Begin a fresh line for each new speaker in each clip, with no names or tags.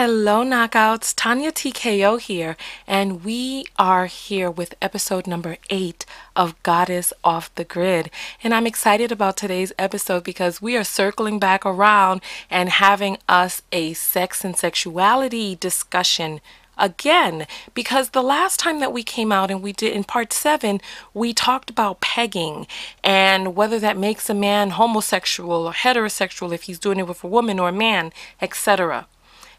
Hello, knockouts. Tanya TKO here, and we are here with episode number eight of Goddess Off the Grid. And I'm excited about today's episode because we are circling back around and having us a sex and sexuality discussion again because the last time that we came out and we did in part seven, we talked about pegging and whether that makes a man homosexual or heterosexual if he's doing it with a woman or a man, etc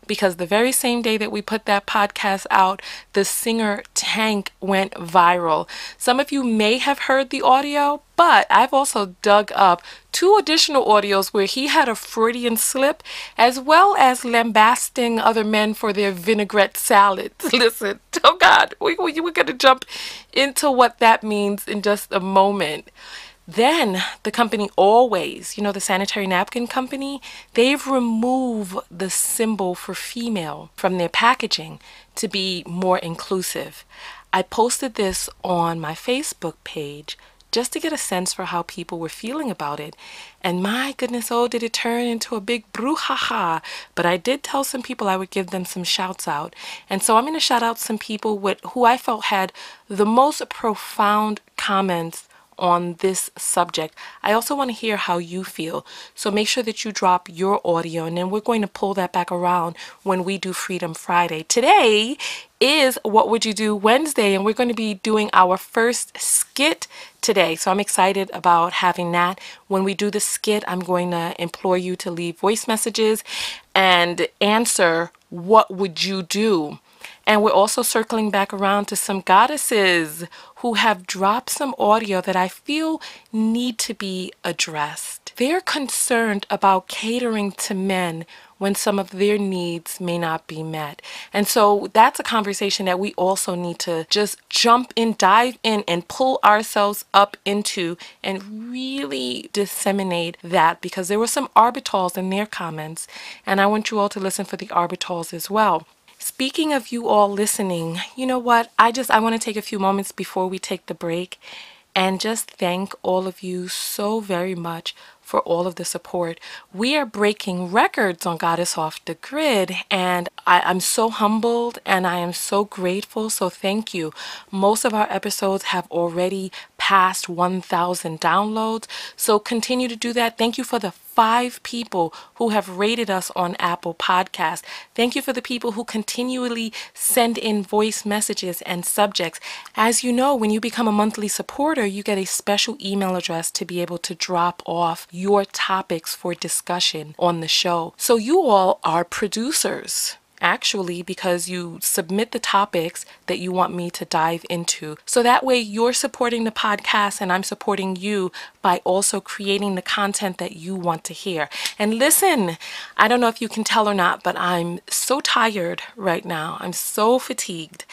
because the very same day that we put that podcast out, the singer Tank went viral. Some of you may have heard the audio, but I've also dug up two additional audios where he had a Freudian slip as well as lambasting other men for their vinaigrette salads. Listen, oh God, we, we, we're going to jump into what that means in just a moment. Then the company always, you know, the sanitary napkin company, they've removed the symbol for female from their packaging to be more inclusive. I posted this on my Facebook page just to get a sense for how people were feeling about it. And my goodness, oh, did it turn into a big brouhaha. But I did tell some people I would give them some shouts out. And so I'm going to shout out some people with who I felt had the most profound comments on this subject. I also want to hear how you feel. So make sure that you drop your audio and then we're going to pull that back around when we do Freedom Friday. Today is What Would You Do Wednesday and we're going to be doing our first skit today. So I'm excited about having that. When we do the skit, I'm going to implore you to leave voice messages and answer what would you do? And we're also circling back around to some goddesses who have dropped some audio that I feel need to be addressed. They're concerned about catering to men when some of their needs may not be met. And so that's a conversation that we also need to just jump in, dive in, and pull ourselves up into and really disseminate that because there were some orbitals in their comments. And I want you all to listen for the orbitals as well. Speaking of you all listening, you know what? I just I want to take a few moments before we take the break and just thank all of you so very much for all of the support. We are breaking records on Goddess Off the Grid, and I, I'm so humbled and I am so grateful. So, thank you. Most of our episodes have already passed 1,000 downloads. So, continue to do that. Thank you for the five people who have rated us on Apple Podcast. Thank you for the people who continually send in voice messages and subjects. As you know, when you become a monthly supporter, you get a special email address to be able to drop off your topics for discussion on the show. So you all are producers actually because you submit the topics that you want me to dive into. So that way you're supporting the podcast and I'm supporting you by also creating the content that you want to hear. And listen, I don't know if you can tell or not, but I'm so tired right now. I'm so fatigued.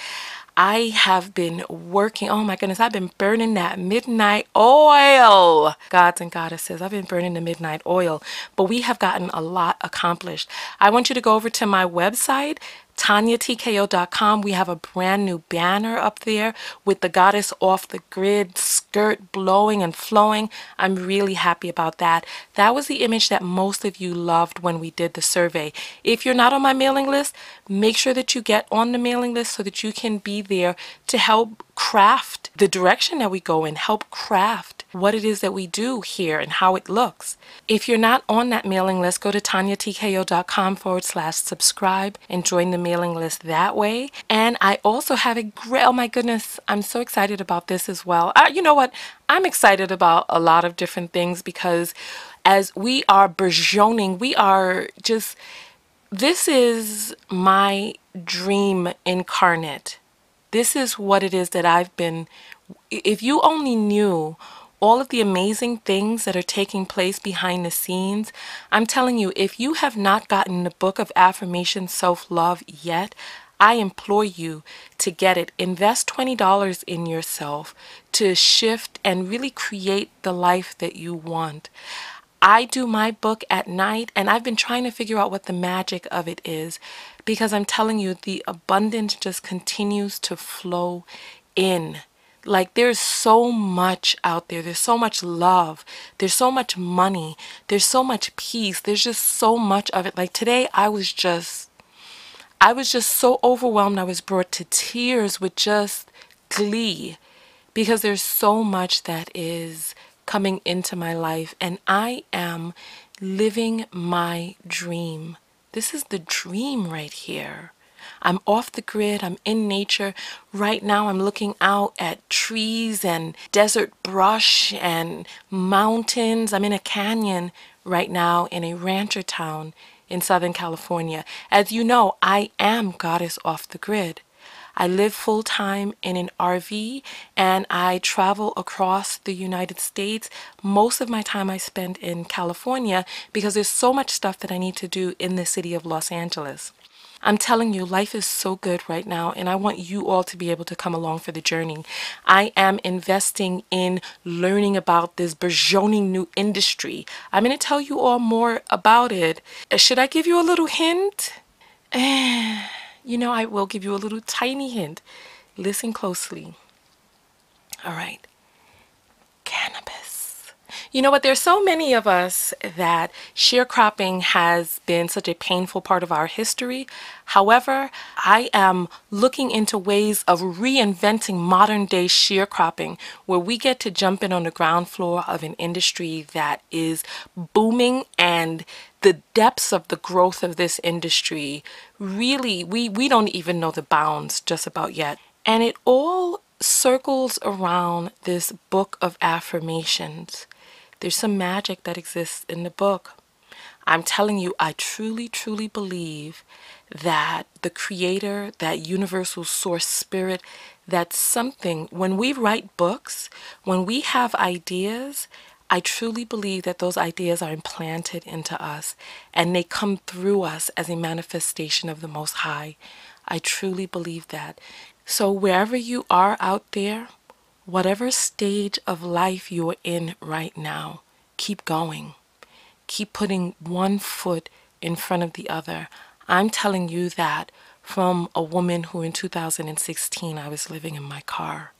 I have been working. Oh my goodness, I've been burning that midnight oil. Gods and goddesses, I've been burning the midnight oil, but we have gotten a lot accomplished. I want you to go over to my website TanyaTKO.com. We have a brand new banner up there with the goddess off the grid, skirt blowing and flowing. I'm really happy about that. That was the image that most of you loved when we did the survey. If you're not on my mailing list, make sure that you get on the mailing list so that you can be there to help craft the direction that we go in, help craft what it is that we do here and how it looks. If you're not on that mailing list, go to tanyatko.com forward slash subscribe and join the mailing list that way. And I also have a great, oh my goodness, I'm so excited about this as well. Uh, you know what? I'm excited about a lot of different things because as we are burgeoning, we are just, this is my dream incarnate. This is what it is that I've been. If you only knew all of the amazing things that are taking place behind the scenes. I'm telling you, if you have not gotten the book of affirmation self love yet, I implore you to get it. Invest $20 in yourself to shift and really create the life that you want. I do my book at night and I've been trying to figure out what the magic of it is because I'm telling you, the abundance just continues to flow in. Like there's so much out there. There's so much love. There's so much money. There's so much peace. There's just so much of it. Like today I was just I was just so overwhelmed. I was brought to tears with just glee because there's so much that is coming into my life and I am living my dream. This is the dream right here. I'm off the grid, I'm in nature. Right now, I'm looking out at trees and desert brush and mountains. I'm in a canyon right now in a rancher town in Southern California. As you know, I am Goddess off the grid. I live full time in an RV and I travel across the United States. Most of my time I spend in California because there's so much stuff that I need to do in the city of Los Angeles. I'm telling you, life is so good right now, and I want you all to be able to come along for the journey. I am investing in learning about this burgeoning new industry. I'm going to tell you all more about it. Uh, should I give you a little hint? you know, I will give you a little tiny hint. Listen closely. All right. Cannabis. You know what? There's so many of us that sharecropping has been such a painful part of our history. However, I am looking into ways of reinventing modern day sharecropping where we get to jump in on the ground floor of an industry that is booming and the depths of the growth of this industry really we we don't even know the bounds just about yet. And it all circles around this book of affirmations. There's some magic that exists in the book. I'm telling you, I truly, truly believe that the creator, that universal source spirit, that something, when we write books, when we have ideas, I truly believe that those ideas are implanted into us and they come through us as a manifestation of the Most High. I truly believe that. So, wherever you are out there, Whatever stage of life you're in right now, keep going. Keep putting one foot in front of the other. I'm telling you that from a woman who in 2016 I was living in my car.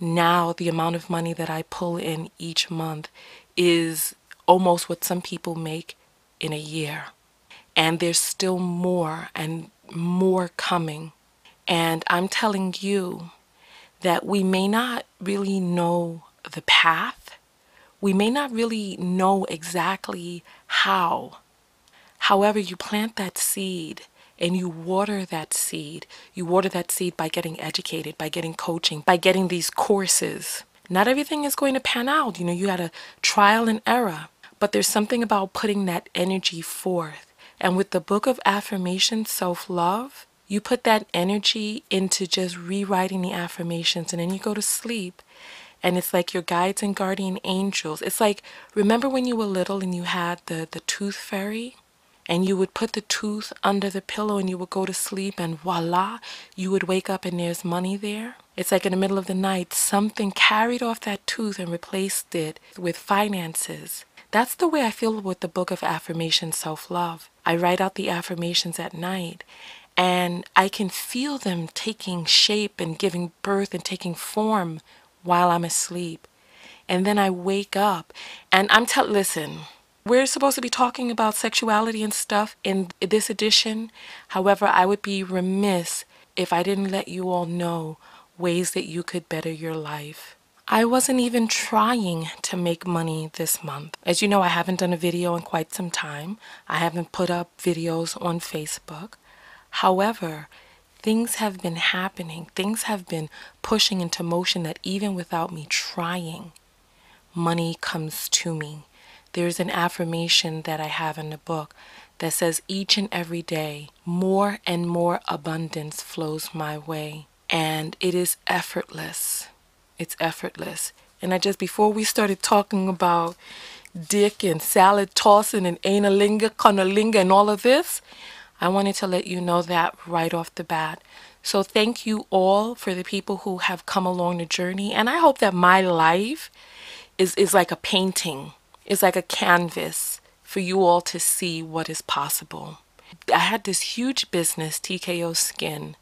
Now, the amount of money that I pull in each month is almost what some people make in a year. And there's still more and more coming. And I'm telling you, that we may not really know the path. We may not really know exactly how. However, you plant that seed and you water that seed. You water that seed by getting educated, by getting coaching, by getting these courses. Not everything is going to pan out. You know, you got a trial and error, but there's something about putting that energy forth. And with the book of affirmation, self love, you put that energy into just rewriting the affirmations and then you go to sleep and it's like your guides and guardian angels. It's like remember when you were little and you had the the tooth fairy? And you would put the tooth under the pillow and you would go to sleep and voila you would wake up and there's money there? It's like in the middle of the night something carried off that tooth and replaced it with finances. That's the way I feel with the book of affirmation self love. I write out the affirmations at night and I can feel them taking shape and giving birth and taking form while I'm asleep. And then I wake up and I'm telling, listen, we're supposed to be talking about sexuality and stuff in this edition. However, I would be remiss if I didn't let you all know ways that you could better your life. I wasn't even trying to make money this month. As you know, I haven't done a video in quite some time. I haven't put up videos on Facebook. However, things have been happening, things have been pushing into motion that even without me trying, money comes to me. There's an affirmation that I have in the book that says each and every day, more and more abundance flows my way. And it is effortless. It's effortless. And I just, before we started talking about dick and salad tossing and analinga, conalinga, and all of this, I wanted to let you know that right off the bat. So thank you all for the people who have come along the journey. And I hope that my life is, is like a painting, is like a canvas for you all to see what is possible. I had this huge business, TKO Skin,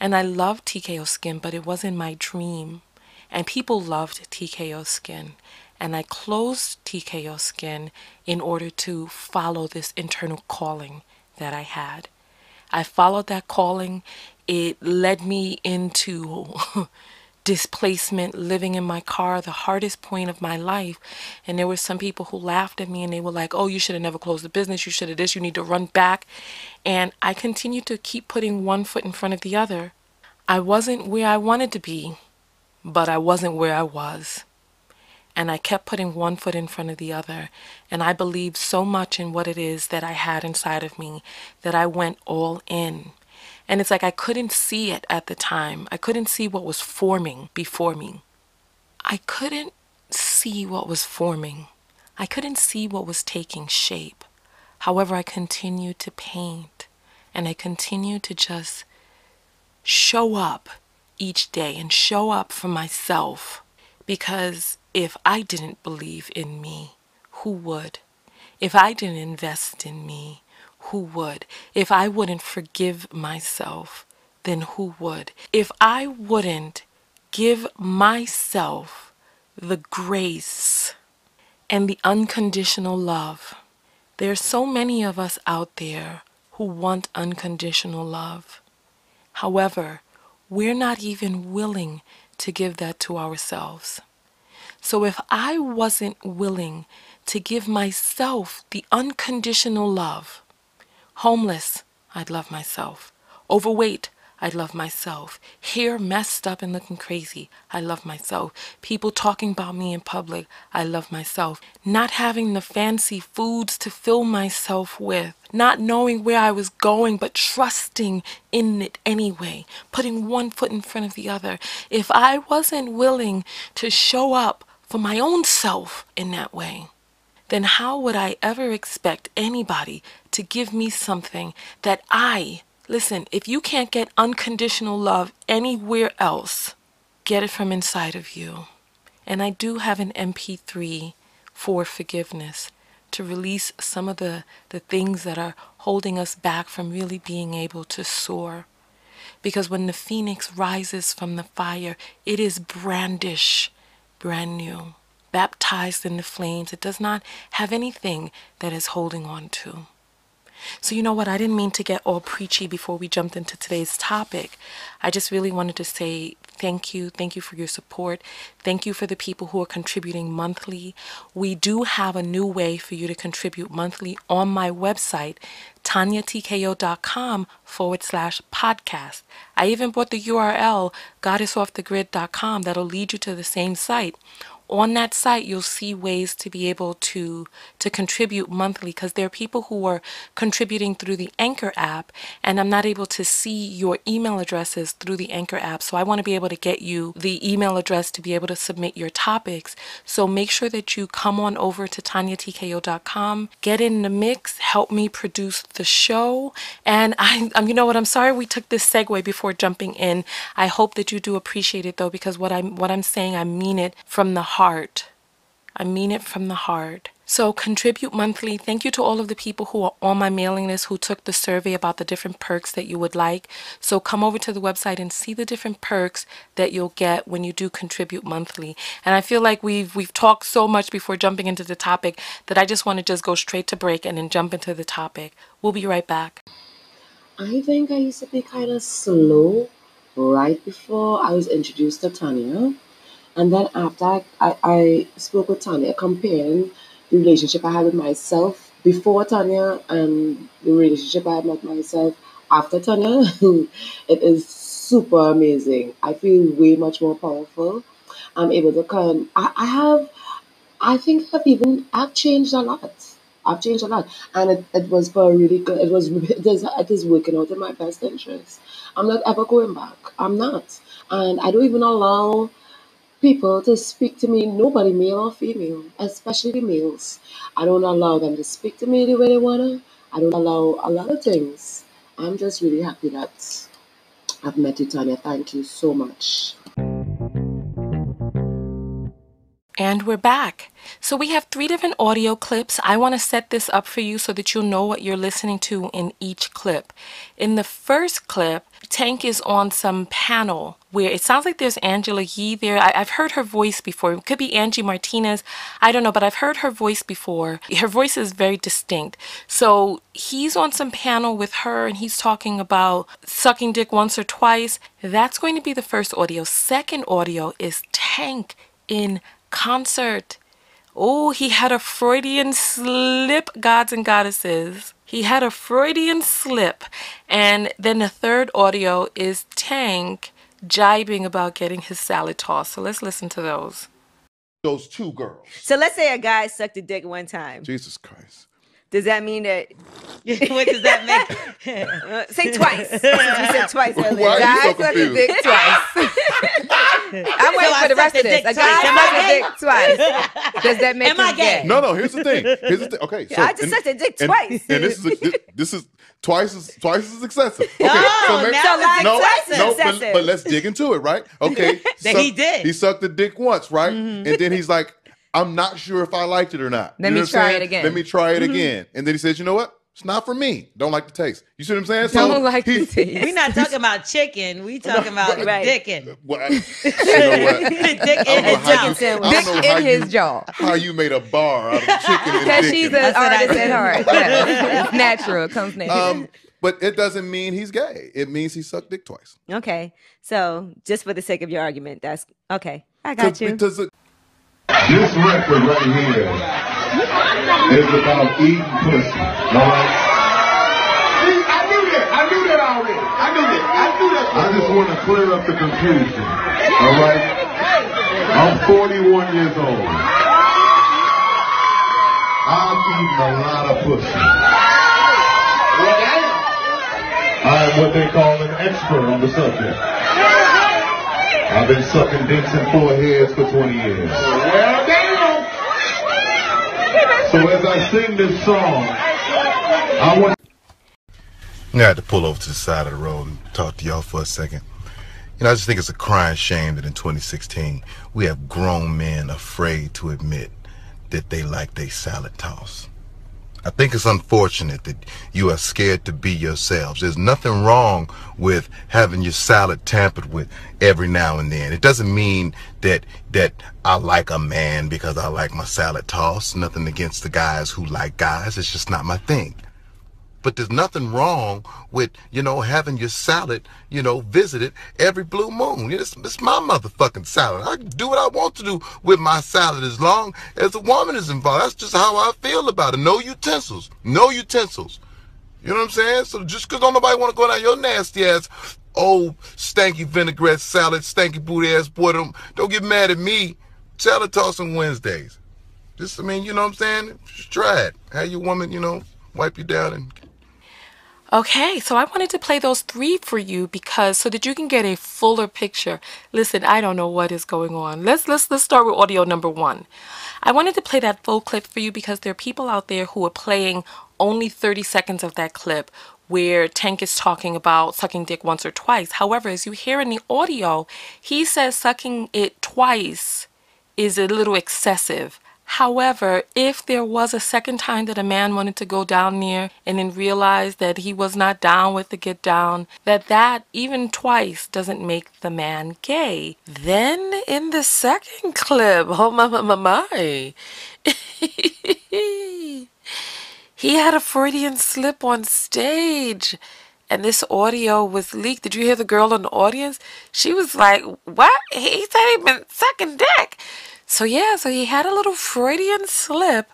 and I loved TKO Skin, but it wasn't my dream. and people loved TKO Skin. And I closed TKO Skin in order to follow this internal calling that I had. I followed that calling. It led me into displacement, living in my car, the hardest point of my life. And there were some people who laughed at me and they were like, oh, you should have never closed the business. You should have this. You need to run back. And I continued to keep putting one foot in front of the other. I wasn't where I wanted to be, but I wasn't where I was. And I kept putting one foot in front of the other. And I believed so much in what it is that I had inside of me that I went all in. And it's like I couldn't see it at the time. I couldn't see what was forming before me. I couldn't see what was forming. I couldn't see what was taking shape. However, I continued to paint and I continued to just show up each day and show up for myself. Because if I didn't believe in me, who would? If I didn't invest in me, who would? If I wouldn't forgive myself, then who would? If I wouldn't give myself the grace and the unconditional love, there are so many of us out there who want unconditional love. However, we're not even willing to give that to ourselves. So if I wasn't willing to give myself the unconditional love, Homeless, I'd love myself. Overweight, I'd love myself. Hair messed up and looking crazy, I love myself. People talking about me in public, I love myself. Not having the fancy foods to fill myself with. Not knowing where I was going, but trusting in it anyway. Putting one foot in front of the other. If I wasn't willing to show up for my own self in that way, then how would I ever expect anybody to give me something that I, listen, if you can't get unconditional love anywhere else, get it from inside of you. And I do have an MP3 for forgiveness to release some of the, the things that are holding us back from really being able to soar. Because when the phoenix rises from the fire, it is brandish, brand new baptized in the flames. It does not have anything that is holding on to. So, you know what? I didn't mean to get all preachy before we jumped into today's topic. I just really wanted to say thank you. Thank you for your support. Thank you for the people who are contributing monthly. We do have a new way for you to contribute monthly on my website, tanyatko.com forward slash podcast. I even bought the URL, goddessoffthegrid.com, that'll lead you to the same site on that site you'll see ways to be able to to contribute monthly because there are people who are contributing through the anchor app and i'm not able to see your email addresses through the anchor app so i want to be able to get you the email address to be able to submit your topics so make sure that you come on over to tanyatko.com get in the mix help me produce the show and i am you know what i'm sorry we took this segue before jumping in i hope that you do appreciate it though because what i'm what i'm saying i mean it from the heart. I mean it from the heart. So contribute monthly. Thank you to all of the people who are on my mailing list who took the survey about the different perks that you would like. So come over to the website and see the different perks that you'll get when you do contribute monthly. And I feel like we've we've talked so much before jumping into the topic that I just want to just go straight to break and then jump into the topic. We'll be right back.
I think I used to be kind of slow right before I was introduced to Tanya. And then after I, I, spoke with Tanya, comparing the relationship I had with myself before Tanya and the relationship I had with myself after Tanya, it is super amazing. I feel way much more powerful. I'm able to come. I, I have, I think I've even, I've changed a lot. I've changed a lot. And it, it was for really good, it was, it is, it is working out in my best interest. I'm not ever going back. I'm not. And I don't even allow people to speak to me, nobody, male or female, especially males. I don't allow them to speak to me the way they wanna. I don't allow a lot of things. I'm just really happy that I've met you, Tanya. Thank you so much.
And we're back. So we have three different audio clips. I want to set this up for you so that you'll know what you're listening to in each clip. In the first clip, Tank is on some panel where it sounds like there's Angela Yee there. I, have heard her voice before. It could be Angie Martinez. I don't know, but I've heard her voice before. Her voice is very distinct. So he's on some panel with her and he's talking about sucking dick once or twice. That's going to be the first audio. Second audio is Tank in concert. Oh, he had a Freudian slip, gods and goddesses. He had a Freudian slip. And then the third audio is Tank jibing about getting his salad tossed. So let's listen to those.
Those two girls.
So let's say a guy sucked a dick one time.
Jesus Christ.
Does that mean that?
what does that mean?
Say twice. Since we said twice earlier.
Why are you
Guy
so
sucked
confused?
dick twice. I'm waiting
I
for the rest
sucked
of this.
dick
A guy.
Am I
sucked a dick twice. Does that make
Am I
him
gay?
No, no. Here's the thing. Here's the thing. Okay, so
I just
and-
sucked a dick
and-
twice.
and this is this, this is twice as twice as excessive. Okay,
Oh,
maybe-
now
So like
no,
twice
no,
as
but,
excessive.
but let's dig into it, right? Okay,
That he did.
He sucked the dick once, right? Mm-hmm. And then he's like, "I'm not sure if I liked it or not."
Let
You
me
know what I'm
try
saying?
it again.
Let me try it again. And then he says, "You know what? It's not for me. Don't like the taste." You see what I'm saying?
Don't like the taste.
We're not talking about chicken. We talking about
Right.
dicking.
Well, I- you know what?
Dick in his
how you-
mouth.
sandwich.
I don't
Dick in his
you-
jaw.
How you made a bar out of chicken and
Because she's an
it.
That's what I
artist at heart. Yeah. It's natural. It comes natural.
Um, but it doesn't mean he's gay. It means he sucked dick twice.
okay. So just for the sake of your argument, that's okay. I got you.
Because it-
This record right here is about eating pussy. All right? I knew that. I knew that already. I knew that. I knew that. I just want to clear up the confusion. All right? I'm 41 years old. I've eaten a lot of pussy. I'm what they call an expert on the subject. I've been sucking dicks and foreheads for 20 years. Well, damn! So as I sing this song, I want
I had to pull over to the side of the road and talk to y'all for a second. You know, I just think it's a crying shame that in 2016 we have grown men afraid to admit that they like their salad toss. I think it's unfortunate that you are scared to be yourselves. There's nothing wrong with having your salad tampered with every now and then. It doesn't mean that that I like a man because I like my salad tossed. Nothing against the guys who like guys. It's just not my thing. But there's nothing wrong with, you know, having your salad, you know, visited every blue moon. It's, it's my motherfucking salad. I do what I want to do with my salad as long as a woman is involved. That's just how I feel about it. No utensils. No utensils. You know what I'm saying? So just because don't nobody want to go down your nasty ass, old stanky vinaigrette salad, stanky booty ass boy, don't, don't get mad at me. Salad tossing Wednesdays. Just, I mean, you know what I'm saying? Just try it. Have your woman, you know, wipe you down and
Okay, so I wanted to play those three for you because so that you can get a fuller picture. Listen, I don't know what is going on. Let's let's let's start with audio number one. I wanted to play that full clip for you because there are people out there who are playing only 30 seconds of that clip where Tank is talking about sucking dick once or twice. However, as you hear in the audio, he says sucking it twice is a little excessive. However, if there was a second time that a man wanted to go down there and then realized that he was not down with the get down, that that even twice doesn't make the man gay. Then in the second clip, oh my my my my. he had a Freudian slip on stage. And this audio was leaked. Did you hear the girl in the audience? She was like, What? He said he'd been sucking dick. So, yeah, so he had a little Freudian slip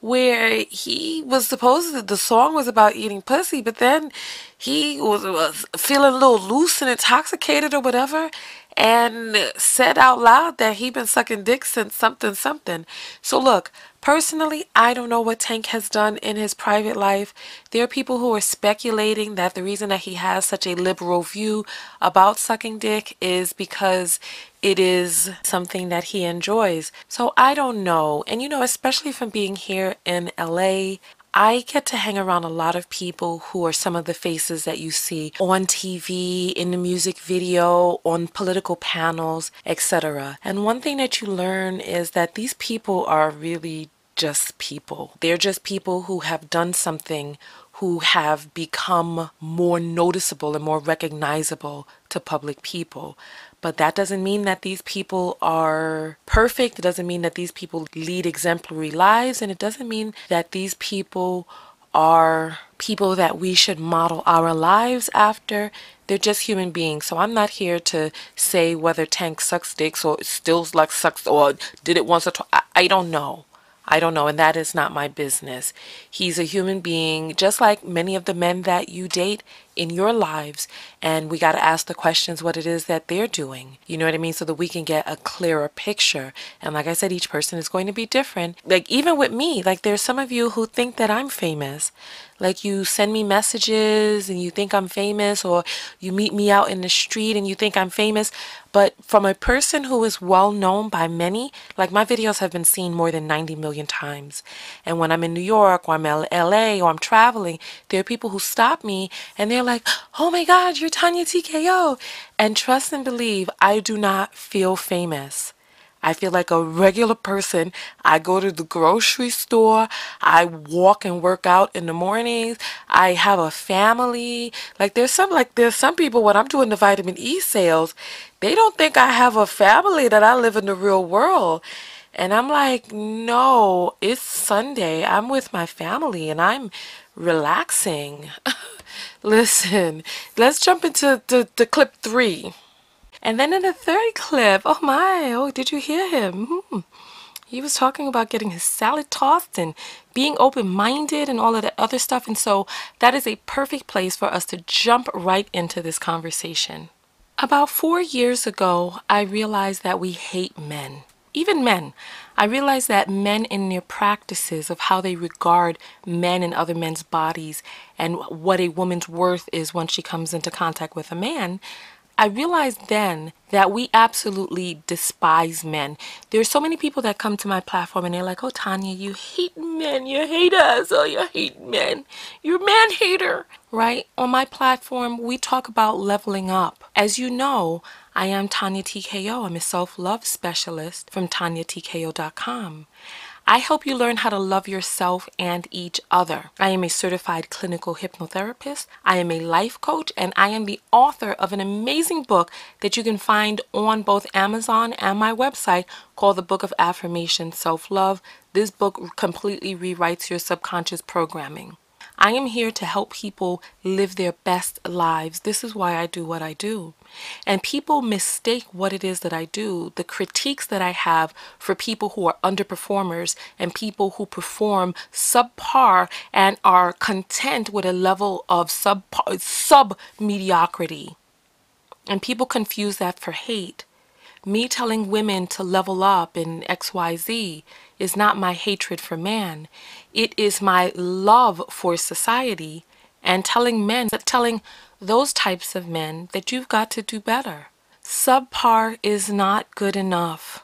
where he was supposed to, the song was about eating pussy, but then he was, was feeling a little loose and intoxicated or whatever and said out loud that he'd been sucking dick since something something. So look, personally, I don't know what Tank has done in his private life. There are people who are speculating that the reason that he has such a liberal view about sucking dick is because it is something that he enjoys. So I don't know. And you know, especially from being here in LA, I get to hang around a lot of people who are some of the faces that you see on TV, in the music video, on political panels, etc. And one thing that you learn is that these people are really just people. They're just people who have done something who have become more noticeable and more recognizable to public people. But that doesn't mean that these people are perfect. It doesn't mean that these people lead exemplary lives. And it doesn't mean that these people are people that we should model our lives after. They're just human beings. So I'm not here to say whether Tank sucks dicks or still like sucks or did it once or twice. I, I don't know. I don't know, and that is not my business. He's a human being, just like many of the men that you date in your lives, and we got to ask the questions what it is that they're doing. You know what I mean? So that we can get a clearer picture. And like I said, each person is going to be different. Like, even with me, like, there's some of you who think that I'm famous. Like, you send me messages and you think I'm famous, or you meet me out in the street and you think I'm famous. But from a person who is well known by many, like, my videos have been seen more than 90 million times. And when I'm in New York or I'm in LA or I'm traveling, there are people who stop me and they're like, oh my God, you're Tanya TKO. And trust and believe, I do not feel famous. I feel like a regular person. I go to the grocery store. I walk and work out in the mornings. I have a family. Like there's some like there's some people when I'm doing the vitamin E sales, they don't think I have a family that I live in the real world. And I'm like, no, it's Sunday. I'm with my family and I'm relaxing. Listen, let's jump into the, the clip three. And then in the third clip, oh my, oh, did you hear him? Hmm. He was talking about getting his salad tossed and being open minded and all of that other stuff. And so that is a perfect place for us to jump right into this conversation. About four years ago, I realized that we hate men, even men. I realized that men in their practices of how they regard men and other men's bodies and what a woman's worth is once she comes into contact with a man, I realized then that we absolutely despise men. There's so many people that come to my platform and they're like, "Oh, Tanya, you hate men. You hate us. Oh, you hate men. You're a man hater." Right? On my platform, we talk about leveling up. As you know, I am Tanya TKO. I'm a self-love specialist from tanyatko.com. I help you learn how to love yourself and each other. I am a certified clinical hypnotherapist. I am a life coach, and I am the author of an amazing book that you can find on both Amazon and my website called The Book of Affirmation Self Love. This book completely rewrites your subconscious programming. I am here to help people live their best lives. This is why I do what I do. And people mistake what it is that I do, the critiques that I have for people who are underperformers and people who perform subpar and are content with a level of sub sub mediocrity. And people confuse that for hate. Me telling women to level up in XYZ is not my hatred for man. It is my love for society and telling men, telling those types of men that you've got to do better. Subpar is not good enough.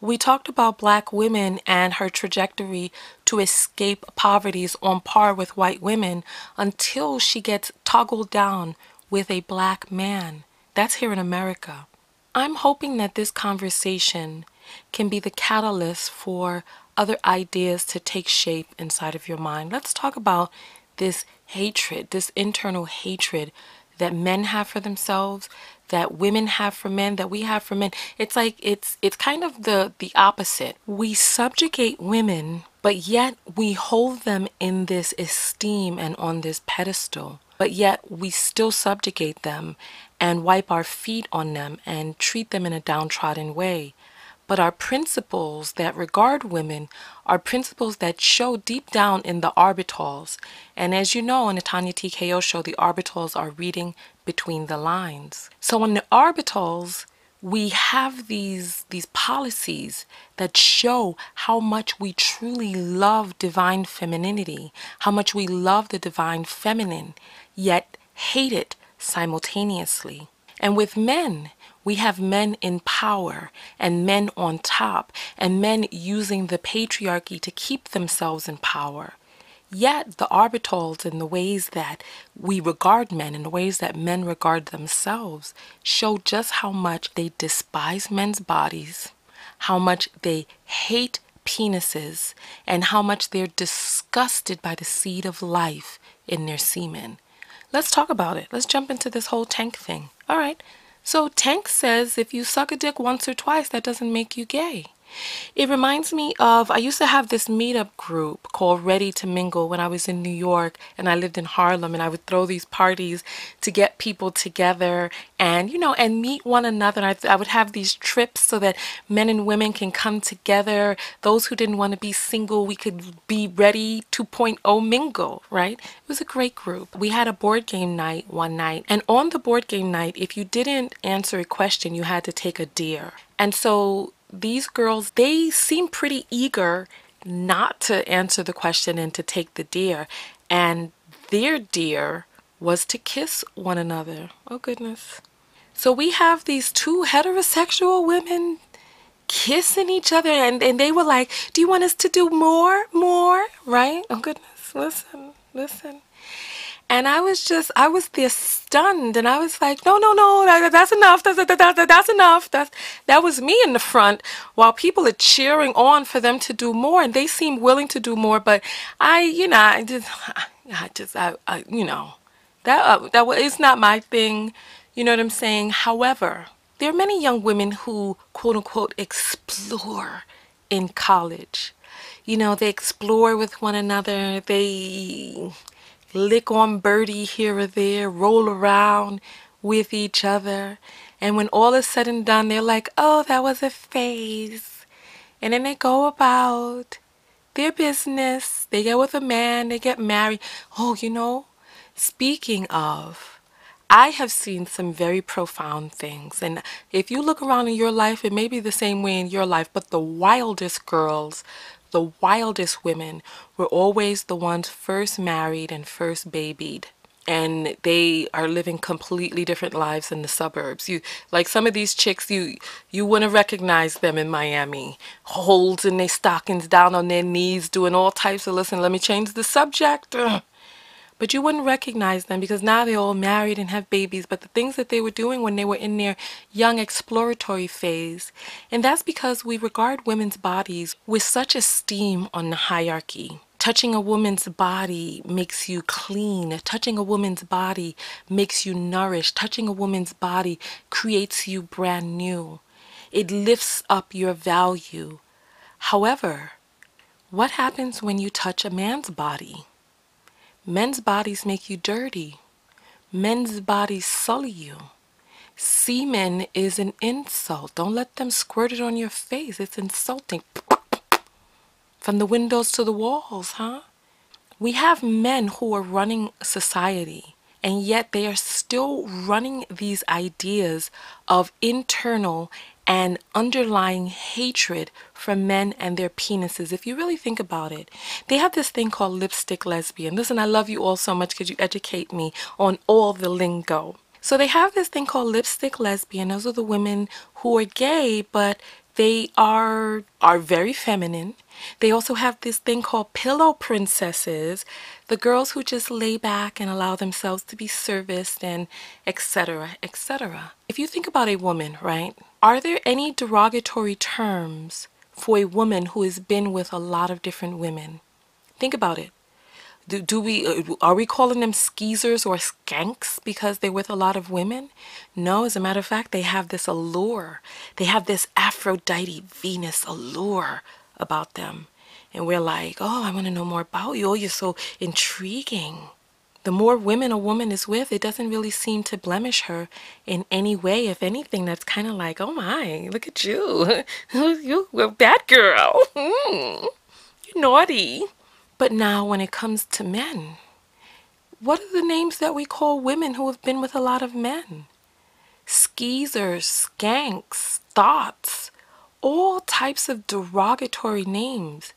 We talked about black women and her trajectory to escape poverty is on par with white women until she gets toggled down with a black man. That's here in America. I'm hoping that this conversation can be the catalyst for other ideas to take shape inside of your mind. Let's talk about this hatred, this internal hatred that men have for themselves, that women have for men, that we have for men. It's like it's it's kind of the the opposite. We subjugate women, but yet we hold them in this esteem and on this pedestal. But yet we still subjugate them and wipe our feet on them and treat them in a downtrodden way. But our principles that regard women are principles that show deep down in the orbitals. And as you know, in the Tanya TKO show, the orbitals are reading between the lines. So in the orbitals, we have these these policies that show how much we truly love divine femininity, how much we love the divine feminine, yet hate it simultaneously. And with men, we have men in power and men on top and men using the patriarchy to keep themselves in power. Yet the orbitals and the ways that we regard men and the ways that men regard themselves show just how much they despise men's bodies, how much they hate penises, and how much they're disgusted by the seed of life in their semen. Let's talk about it. Let's jump into this whole tank thing. All right. So, Tank says if you suck a dick once or twice, that doesn't make you gay. It reminds me of I used to have this meetup group called Ready to Mingle when I was in New York and I lived in Harlem and I would throw these parties to get people together and you know and meet one another. And I, I would have these trips so that men and women can come together. Those who didn't want to be single we could be ready 2.0 mingle right? It was a great group. We had a board game night one night and on the board game night if you didn't answer a question you had to take a dare. And so these girls, they seem pretty eager not to answer the question and to take the deer. And their deer was to kiss one another. Oh, goodness. So we have these two heterosexual women kissing each other, and, and they were like, Do you want us to do more? More? Right? Oh, goodness. Listen, listen. And I was just, I was there stunned, and I was like, no, no, no, that, that's enough, that's, that, that, that's enough. That was me in the front, while people are cheering on for them to do more, and they seem willing to do more. But I, you know, I just, I just, I, I you know, that uh, that is not my thing. You know what I'm saying? However, there are many young women who, quote unquote, explore in college. You know, they explore with one another. They lick on birdie here or there, roll around with each other. And when all is said and done, they're like, oh, that was a phase. And then they go about their business. They get with a man, they get married. Oh, you know, speaking of, I have seen some very profound things. And if you look around in your life, it may be the same way in your life, but the wildest girls the wildest women were always the ones first married and first babied and they are living completely different lives in the suburbs. You like some of these chicks you you wouldn't recognize them in Miami. Holes in their stockings down on their knees doing all types of listen, let me change the subject. Ugh but you wouldn't recognize them because now they're all married and have babies. But the things that they were doing when they were in their young exploratory phase, and that's because we regard women's bodies with such esteem on the hierarchy. Touching a woman's body makes you clean. Touching a woman's body makes you nourished. Touching a woman's body creates you brand new. It lifts up your value. However, what happens when you touch a man's body? Men's bodies make you dirty. Men's bodies sully you. Semen is an insult. Don't let them squirt it on your face. It's insulting. From the windows to the walls, huh? We have men who are running society, and yet they are still running these ideas of internal and underlying hatred for men and their penises. If you really think about it, they have this thing called lipstick lesbian. Listen, I love you all so much because you educate me on all the lingo. So they have this thing called lipstick lesbian. Those are the women who are gay, but they are are very feminine. They also have this thing called pillow princesses, the girls who just lay back and allow themselves to be serviced and etc. etc. If you think about a woman, right? Are there any derogatory terms for a woman who has been with a lot of different women? Think about it. Do, do we uh, are we calling them skeezers or skanks because they're with a lot of women? No, as a matter of fact, they have this allure. They have this Aphrodite Venus allure about them. And we're like, oh, I want to know more about you. Oh, you're so intriguing the more women a woman is with, it doesn't really seem to blemish her in any way. If anything, that's kind of like, oh my, look at you. You're a bad girl. Mm, you're naughty. But now, when it comes to men, what are the names that we call women who have been with a lot of men? Skeezers, skanks, thoughts, all types of derogatory names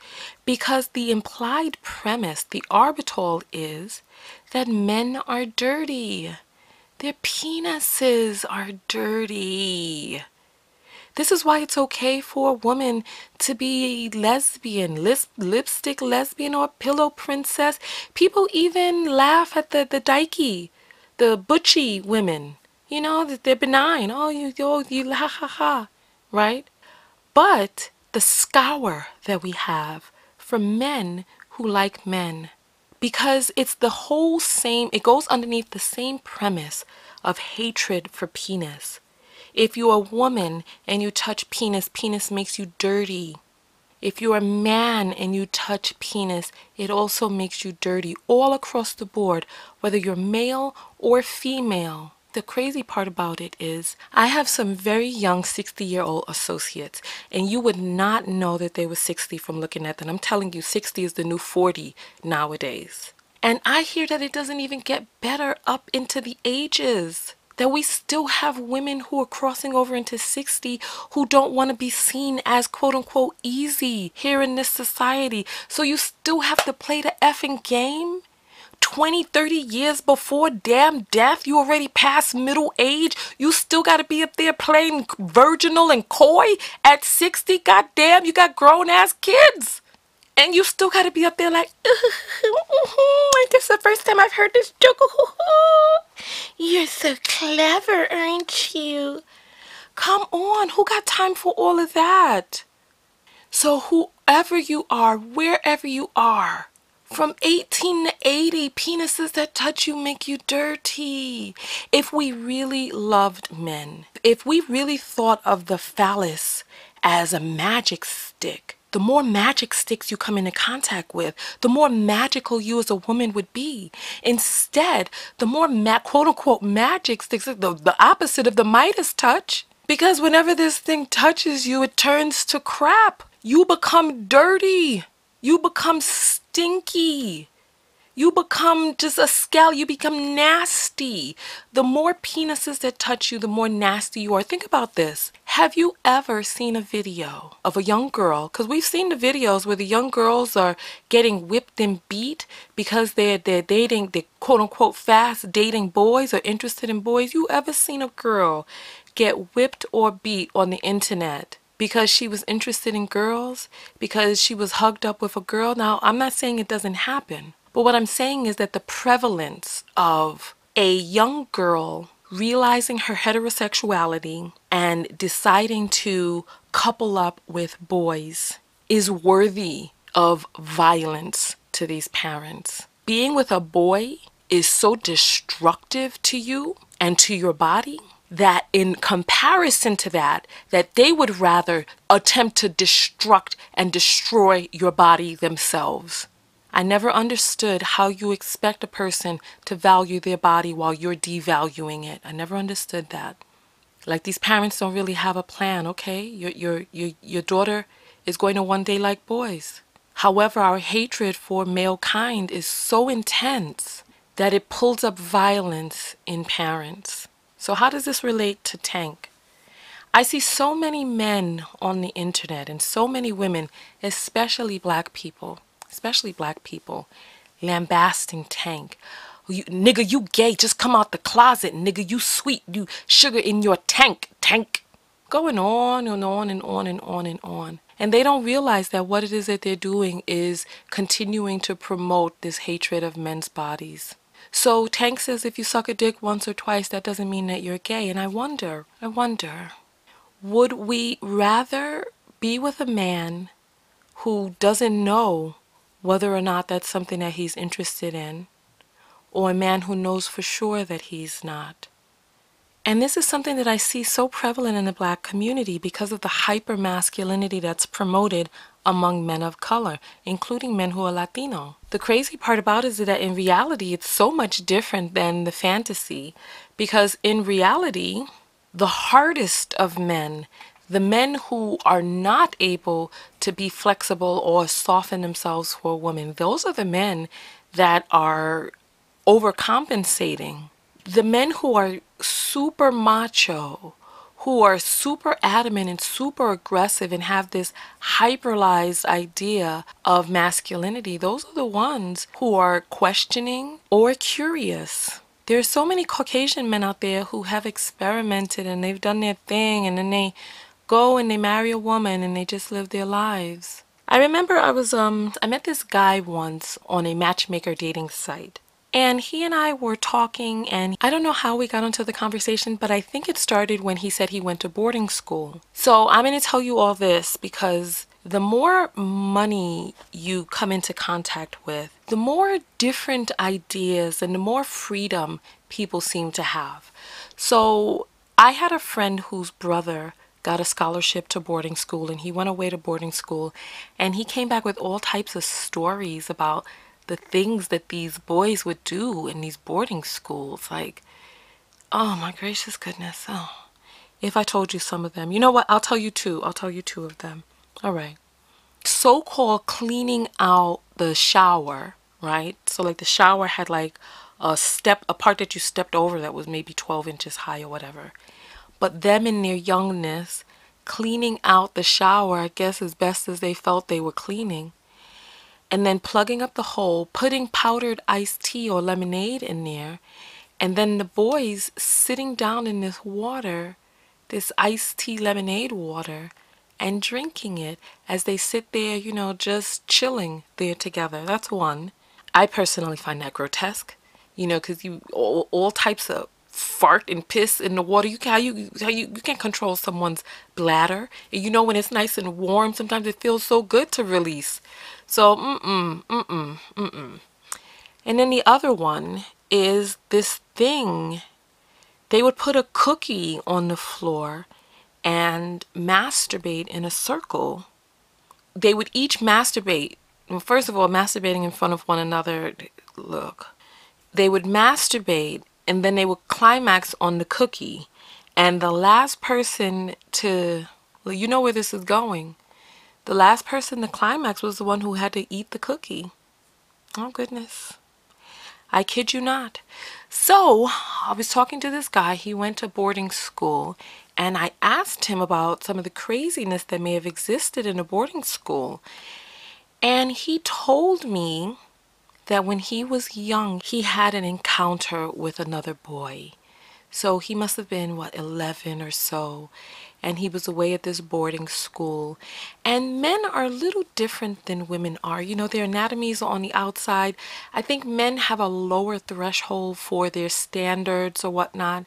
because the implied premise, the arbitral, is that men are dirty. Their penises are dirty. This is why it's okay for a woman to be lesbian, lipstick lesbian, or pillow princess. People even laugh at the, the dykey, the butchy women. You know, that they're benign. Oh, you, oh, you, ha ha ha. Right? But the scour that we have for men who like men, because it's the whole same, it goes underneath the same premise of hatred for penis. If you're a woman and you touch penis, penis makes you dirty. If you're a man and you touch penis, it also makes you dirty all across the board, whether you're male or female. The crazy part about it is, I have some very young 60 year old associates, and you would not know that they were 60 from looking at them. I'm telling you, 60 is the new 40 nowadays. And I hear that it doesn't even get better up into the ages. That we still have women who are crossing over into 60 who don't want to be seen as quote unquote easy here in this society. So you still have to play the effing game? 20, 30 years before damn death, you already past middle age. You still got to be up there playing virginal and coy at 60. God damn, you got grown ass kids. And you still got to be up there like, like this is the first time I've heard this joke. You're so clever, aren't you? Come on, who got time for all of that? So, whoever you are, wherever you are, from 18 to 80, penises that touch you make you dirty. If we really loved men, if we really thought of the phallus as a magic stick, the more magic sticks you come into contact with, the more magical you as a woman would be. Instead, the more ma- quote unquote magic sticks, the, the opposite of the Midas touch. Because whenever this thing touches you, it turns to crap. You become dirty. You become stinky. You become just a scale. You become nasty. The more penises that touch you, the more nasty you are. Think about this. Have you ever seen a video of a young girl? Because we've seen the videos where the young girls are getting whipped and beat because they're they're dating, they're quote unquote fast dating boys or interested in boys. You ever seen a girl get whipped or beat on the internet? Because she was interested in girls, because she was hugged up with a girl. Now, I'm not saying it doesn't happen, but what I'm saying is that the prevalence of a young girl realizing her heterosexuality and deciding to couple up with boys is worthy of violence to these parents. Being with a boy is so destructive to you and to your body that in comparison to that that they would rather attempt to destruct and destroy your body themselves. I never understood how you expect a person to value their body while you're devaluing it. I never understood that. Like these parents don't really have a plan okay? Your your your, your daughter is going to one day like boys. However our hatred for male kind is so intense that it pulls up violence in parents so, how does this relate to Tank? I see so many men on the internet and so many women, especially black people, especially black people, lambasting Tank. You, nigga, you gay, just come out the closet. Nigga, you sweet, you sugar in your tank, tank. Going on and on and on and on and on. And they don't realize that what it is that they're doing is continuing to promote this hatred of men's bodies. So Tank says if you suck a dick once or twice, that doesn't mean that you're gay. And I wonder, I wonder, would we rather be with a man who doesn't know whether or not that's something that he's interested in, or a man who knows for sure that he's not? And this is something that I see so prevalent in the black community because of the hyper masculinity that's promoted among men of color, including men who are Latino. The crazy part about it is that in reality, it's so much different than the fantasy because in reality, the hardest of men, the men who are not able to be flexible or soften themselves for a woman, those are the men that are overcompensating. The men who are super macho, who are super adamant and super aggressive and have this hyperlized idea of masculinity, those are the ones who are questioning or curious. There are so many Caucasian men out there who have experimented and they've done their thing and then they go and they marry a woman and they just live their lives. I remember I was um I met this guy once on a matchmaker dating site. And he and I were talking, and I don't know how we got into the conversation, but I think it started when he said he went to boarding school. So I'm going to tell you all this because the more money you come into contact with, the more different ideas and the more freedom people seem to have. So I had a friend whose brother got a scholarship to boarding school and he went away to boarding school and he came back with all types of stories about the things that these boys would do in these boarding schools like oh my gracious goodness oh. If i told you some of them. You know what? I'll tell you two. I'll tell you two of them. All right. So-called cleaning out the shower right? So like the shower had like a step a part that you stepped over that was maybe 12 inches high or whatever. But them in their youngness cleaning out the shower i guess as best as they felt they were cleaning and then plugging up the hole, putting powdered iced tea or lemonade in there, and then the boys sitting down in this water, this iced tea lemonade water, and drinking it as they sit there, you know, just chilling there together. That's one. I personally find that grotesque, you know, because you all, all types of fart and piss in the water. You can how you how you, you can't control someone's bladder. And you know when it's nice and warm, sometimes it feels so good to release. So mm-mm, mm-mm, mm-mm. And then the other one is this thing. They would put a cookie on the floor and masturbate in a circle. They would each masturbate. Well, first of all, masturbating in front of one another. Look. They would masturbate and then they would climax on the cookie. And the last person to, well, you know where this is going. The last person to climax was the one who had to eat the cookie. Oh, goodness. I kid you not. So, I was talking to this guy. He went to boarding school, and I asked him about some of the craziness that may have existed in a boarding school. And he told me that when he was young, he had an encounter with another boy. So he must have been, what, 11 or so. And he was away at this boarding school. And men are a little different than women are. You know, their anatomies on the outside. I think men have a lower threshold for their standards or whatnot.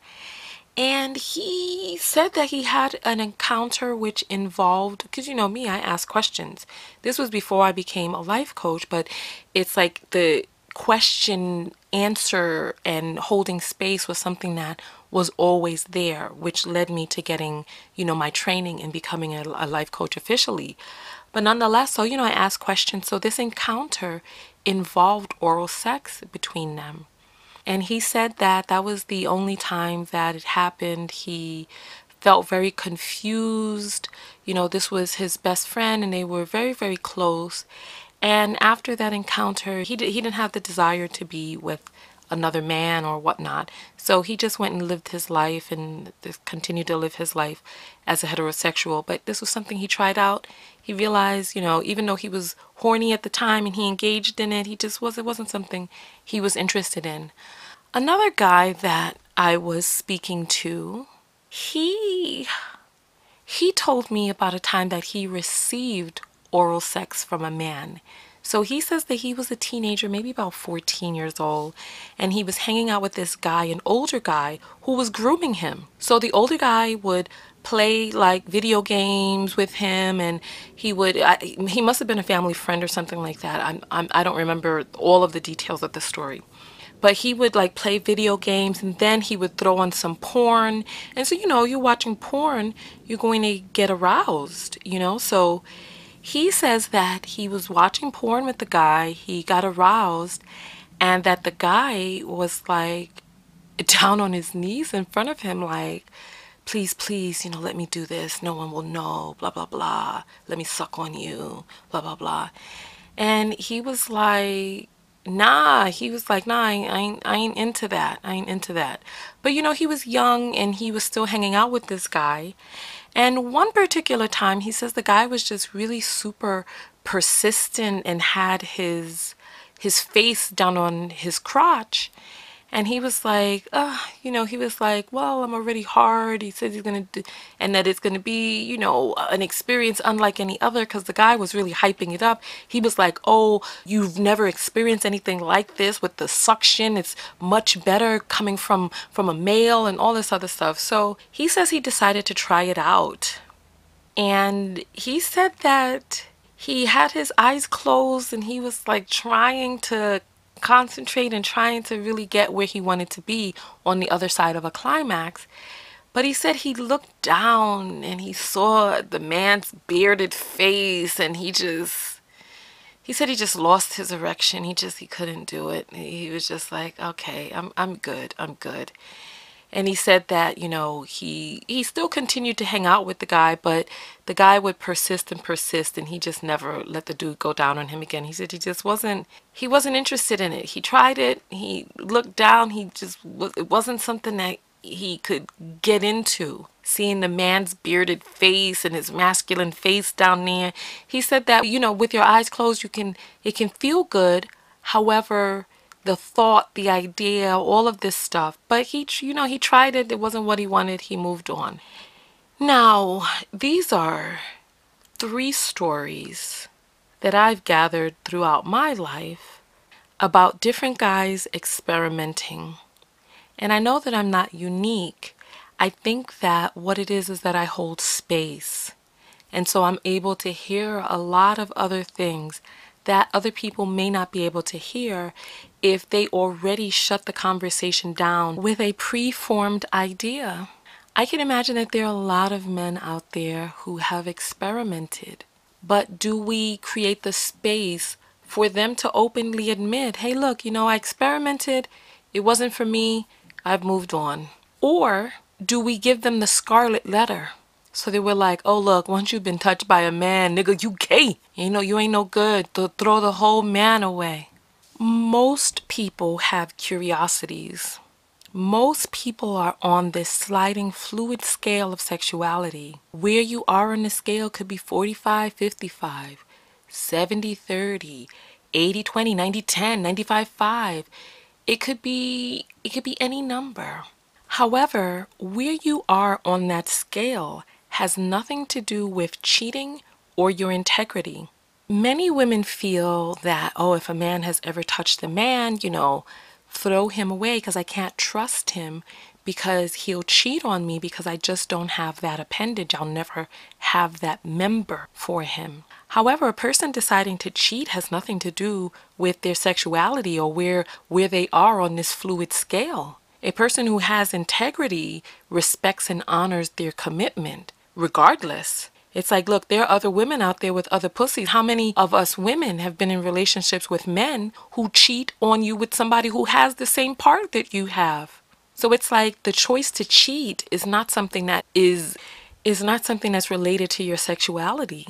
And he said that he had an encounter which involved, because you know me, I ask questions. This was before I became a life coach, but it's like the question, answer, and holding space was something that was always there, which led me to getting, you know, my training and becoming a, a life coach officially. But nonetheless, so, you know, I asked questions. So this encounter involved oral sex between them. And he said that that was the only time that it happened. He felt very confused. You know, this was his best friend and they were very, very close. And after that encounter, he, he didn't have the desire to be with another man or whatnot. So he just went and lived his life and continued to live his life as a heterosexual. But this was something he tried out. He realized, you know, even though he was horny at the time and he engaged in it, he just was it wasn't something he was interested in. Another guy that I was speaking to, he he told me about a time that he received oral sex from a man. So he says that he was a teenager, maybe about 14 years old, and he was hanging out with this guy, an older guy, who was grooming him. So the older guy would play like video games with him and he would I, he must have been a family friend or something like that. I'm, I'm i don't remember all of the details of the story. But he would like play video games and then he would throw on some porn. And so you know you're watching porn you're going to get aroused you know? So he says that he was watching porn with the guy, he got aroused, and that the guy was like down on his knees in front of him, like, please, please, you know, let me do this. No one will know, blah, blah, blah. Let me suck on you, blah, blah, blah. And he was like, nah, he was like, nah, I ain't, I ain't into that. I ain't into that. But, you know, he was young and he was still hanging out with this guy. And one particular time, he says the guy was just really super persistent and had his his face down on his crotch. And he was like, uh, you know, he was like, well, I'm already hard. He says he's going to do, and that it's going to be, you know, an experience unlike any other because the guy was really hyping it up. He was like, oh, you've never experienced anything like this with the suction. It's much better coming from, from a male and all this other stuff. So he says he decided to try it out. And he said that he had his eyes closed and he was like trying to concentrate and trying to really get where he wanted to be on the other side of a climax. But he said he looked down and he saw the man's bearded face and he just he said he just lost his erection. He just he couldn't do it. He was just like, "Okay, I'm I'm good. I'm good." And he said that you know he he still continued to hang out with the guy but the guy would persist and persist and he just never let the dude go down on him again. He said he just wasn't he wasn't interested in it. He tried it. He looked down. He just it wasn't something that he could get into. Seeing the man's bearded face and his masculine face down there he said that you know with your eyes closed you can it can feel good. However the thought, the idea, all of this stuff. But he, you know, he tried it. It wasn't what he wanted. He moved on. Now, these are three stories that I've gathered throughout my life about different guys experimenting. And I know that I'm not unique. I think that what it is is that I hold space. And so I'm able to hear a lot of other things that other people may not be able to hear if they already shut the conversation down with a preformed idea. I can imagine that there are a lot of men out there who have experimented, but do we create the space for them to openly admit, hey, look, you know, I experimented, it wasn't for me, I've moved on? Or do we give them the scarlet letter? So they were like, oh, look, once you've been touched by a man, nigga, you gay. You know, you ain't no good. To throw the whole man away. Most people have curiosities. Most people are on this sliding fluid scale of sexuality. Where you are on the scale could be 45 55, 70 30, 80 20, 90 10, 95 5. It could be it could be any number. However, where you are on that scale has nothing to do with cheating or your integrity. Many women feel that, oh, if a man has ever touched a man, you know, throw him away because I can't trust him because he'll cheat on me because I just don't have that appendage. I'll never have that member for him. However, a person deciding to cheat has nothing to do with their sexuality or where where they are on this fluid scale. A person who has integrity respects and honors their commitment regardless. It's like, look, there are other women out there with other pussies. How many of us women have been in relationships with men who cheat on you with somebody who has the same part that you have? So it's like the choice to cheat is not something that is is not something that's related to your sexuality.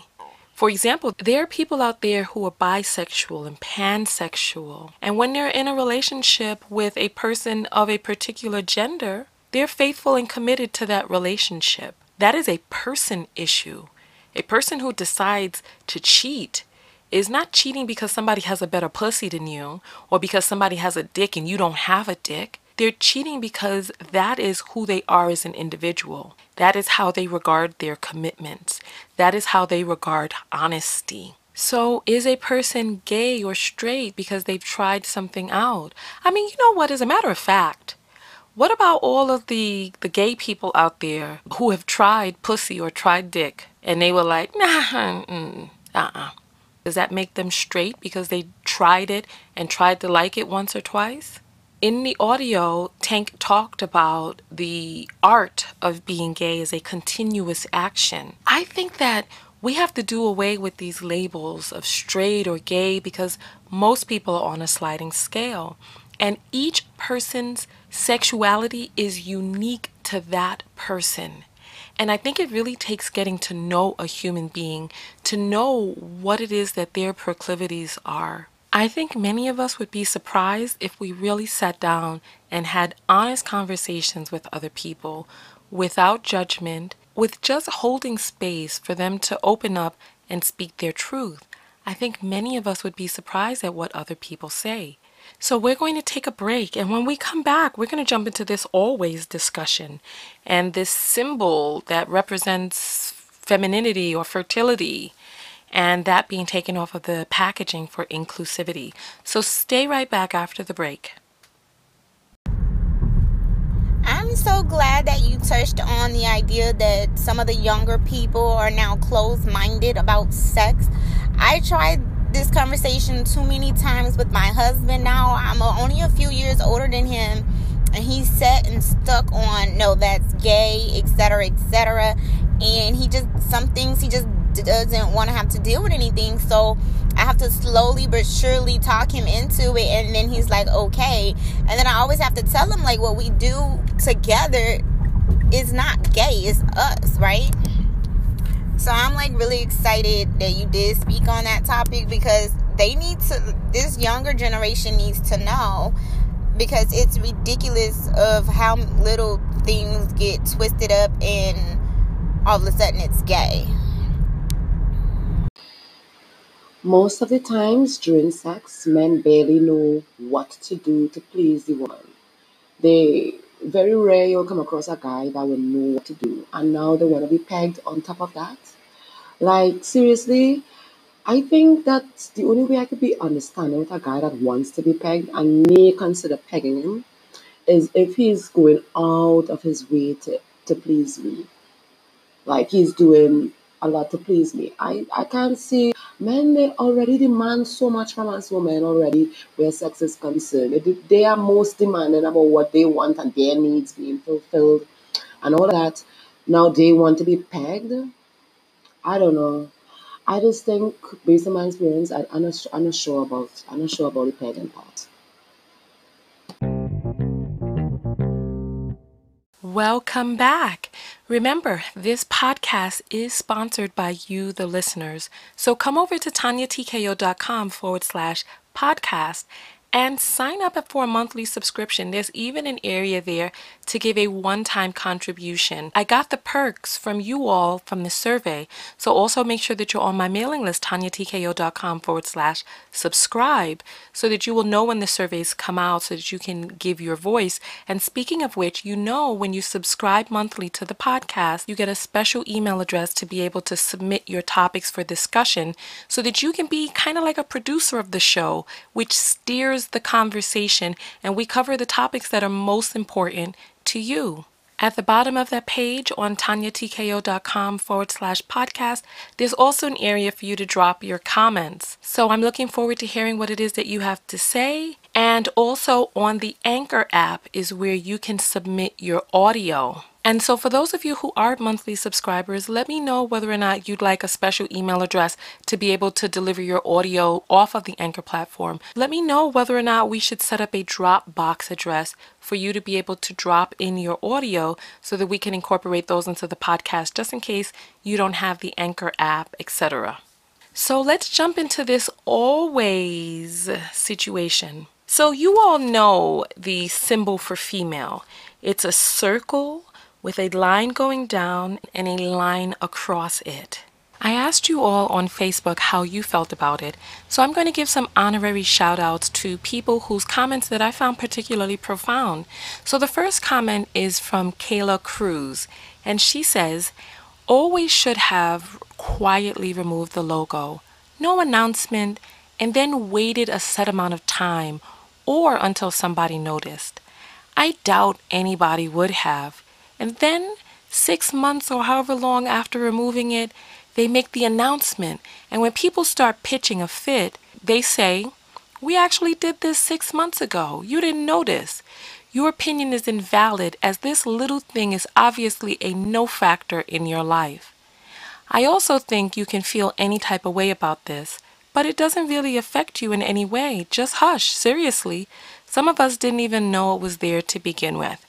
For example, there are people out there who are bisexual and pansexual. And when they're in a relationship with a person of a particular gender, they're faithful and committed to that relationship. That is a person issue. A person who decides to cheat is not cheating because somebody has a better pussy than you or because somebody has a dick and you don't have a dick. They're cheating because that is who they are as an individual. That is how they regard their commitments. That is how they regard honesty. So, is a person gay or straight because they've tried something out? I mean, you know what? As a matter of fact, what about all of the the gay people out there who have tried pussy or tried dick and they were like, nah, mm, uh-uh. Does that make them straight because they tried it and tried to like it once or twice? In the audio, Tank talked about the art of being gay as a continuous action. I think that we have to do away with these labels of straight or gay because most people are on a sliding scale. And each person's sexuality is unique to that person. And I think it really takes getting to know a human being to know what it is that their proclivities are. I think many of us would be surprised if we really sat down and had honest conversations with other people without judgment, with just holding space for them to open up and speak their truth. I think many of us would be surprised at what other people say. So we're going to take a break, and when we come back, we're going to jump into this always discussion and this symbol that represents femininity or fertility, and that being taken off of the packaging for inclusivity. So stay right back after the break.
I'm so glad that you touched on the idea that some of the younger people are now closed minded about sex. I tried this conversation too many times with my husband now. I'm only a few years older than him, and he's set and stuck on no, that's gay, etc., etc. And he just, some things he just doesn't want to have to deal with anything. So I have to slowly but surely talk him into it. And then he's like, okay. And then I always have to tell him, like, what we do together is not gay, it's us, right? So I'm like really excited that you did speak on that topic because they need to, this younger generation needs to know because it's ridiculous of how little things get twisted up and all of a sudden it's gay.
Most of the times during sex, men barely know what to do to please the woman. They very rare you'll come across a guy that will know what to do, and now they want to be pegged on top of that. Like seriously, I think that the only way I could be understanding with a guy that wants to be pegged and may consider pegging him is if he's going out of his way to, to please me. Like he's doing a lot to please me. I, I can't see men they already demand so much from us women already where sex is concerned. They, they are most demanding about what they want and their needs being fulfilled and all that. Now they want to be pegged. I don't know. I just think based on my experience, I, I'm, not, I'm not sure about I'm not sure about the pegging part.
Welcome back. Remember, this podcast is sponsored by you, the listeners. So come over to tonyatko.com forward slash podcast and sign up for a monthly subscription. There's even an area there to give a one time contribution. I got the perks from you all from the survey. So also make sure that you're on my mailing list, tonyatko.com forward slash subscribe, so that you will know when the surveys come out so that you can give your voice. And speaking of which, you know when you subscribe monthly to the podcast, you get a special email address to be able to submit your topics for discussion so that you can be kind of like a producer of the show, which steers the conversation and we cover the topics that are most important to you. At the bottom of that page on tonyatko.com forward slash podcast, there's also an area for you to drop your comments. So I'm looking forward to hearing what it is that you have to say. And also on the Anchor app is where you can submit your audio. And so, for those of you who are monthly subscribers, let me know whether or not you'd like a special email address to be able to deliver your audio off of the Anchor platform. Let me know whether or not we should set up a Dropbox address for you to be able to drop in your audio so that we can incorporate those into the podcast just in case you don't have the Anchor app, etc. So, let's jump into this always situation. So, you all know the symbol for female. It's a circle with a line going down and a line across it. I asked you all on Facebook how you felt about it, so I'm going to give some honorary shout outs to people whose comments that I found particularly profound. So the first comment is from Kayla Cruz, and she says, Always should have quietly removed the logo, no announcement, and then waited a set amount of time or until somebody noticed. I doubt anybody would have. And then, six months or however long after removing it, they make the announcement. And when people start pitching a fit, they say, We actually did this six months ago. You didn't notice. Your opinion is invalid as this little thing is obviously a no factor in your life. I also think you can feel any type of way about this, but it doesn't really affect you in any way. Just hush, seriously. Some of us didn't even know it was there to begin with.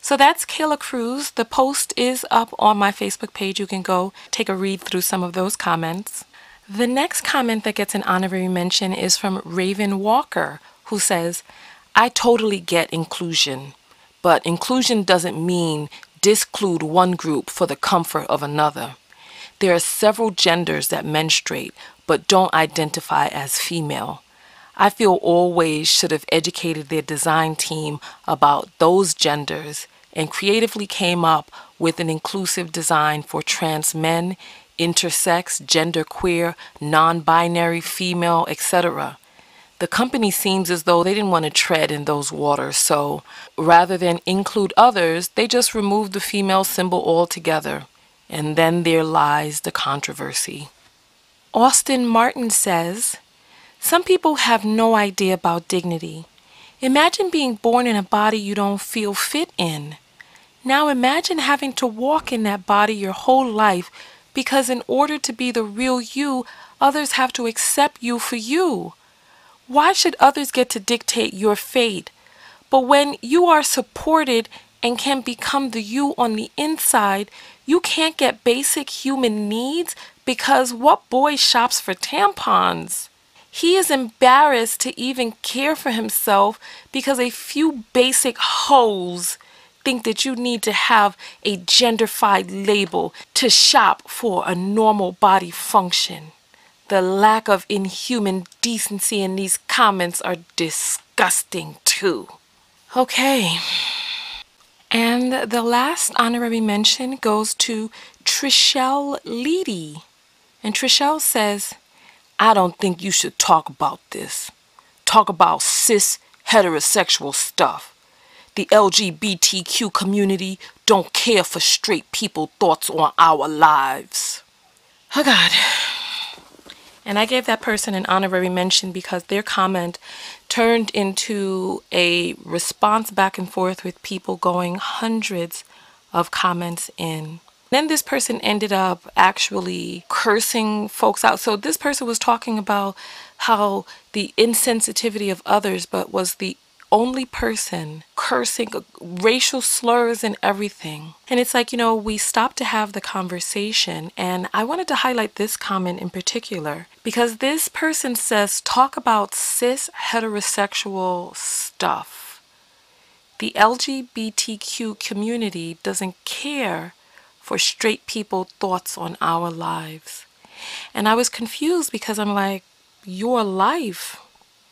So that's Kayla Cruz. The post is up on my Facebook page. You can go take a read through some of those comments. The next comment that gets an honorary mention is from Raven Walker, who says, I totally get inclusion, but inclusion doesn't mean disclude one group for the comfort of another. There are several genders that menstruate but don't identify as female. I feel Always should have educated their design team about those genders and creatively came up with an inclusive design for trans men, intersex, genderqueer, non binary, female, etc. The company seems as though they didn't want to tread in those waters, so rather than include others, they just removed the female symbol altogether. And then there lies the controversy. Austin Martin says, Some people have no idea about dignity. Imagine being born in a body you don't feel fit in. Now imagine having to walk in that body your whole life because, in order to be the real you, others have to accept you for you. Why should others get to dictate your fate? But when you are supported and can become the you on the inside, you can't get basic human needs because what boy shops for tampons? He is embarrassed to even care for himself because a few basic hoes think that you need to have a genderfied label to shop for a normal body function. The lack of inhuman decency in these comments are disgusting too. Okay. And the last honorary mention goes to Trishelle Leedy. And Trishelle says, I don't think you should talk about this. Talk about cis heterosexual stuff. The LGBTQ community don't care for straight people thoughts on our lives. Oh God. And I gave that person an honorary mention because their comment turned into a response back and forth with people going hundreds of comments in. Then this person ended up actually cursing folks out. So this person was talking about how the insensitivity of others, but was the only person cursing racial slurs and everything. And it's like, you know, we stopped to have the conversation. And I wanted to highlight this comment in particular because this person says, talk about cis heterosexual stuff. The LGBTQ community doesn't care for straight people thoughts on our lives. And I was confused because I'm like, your life.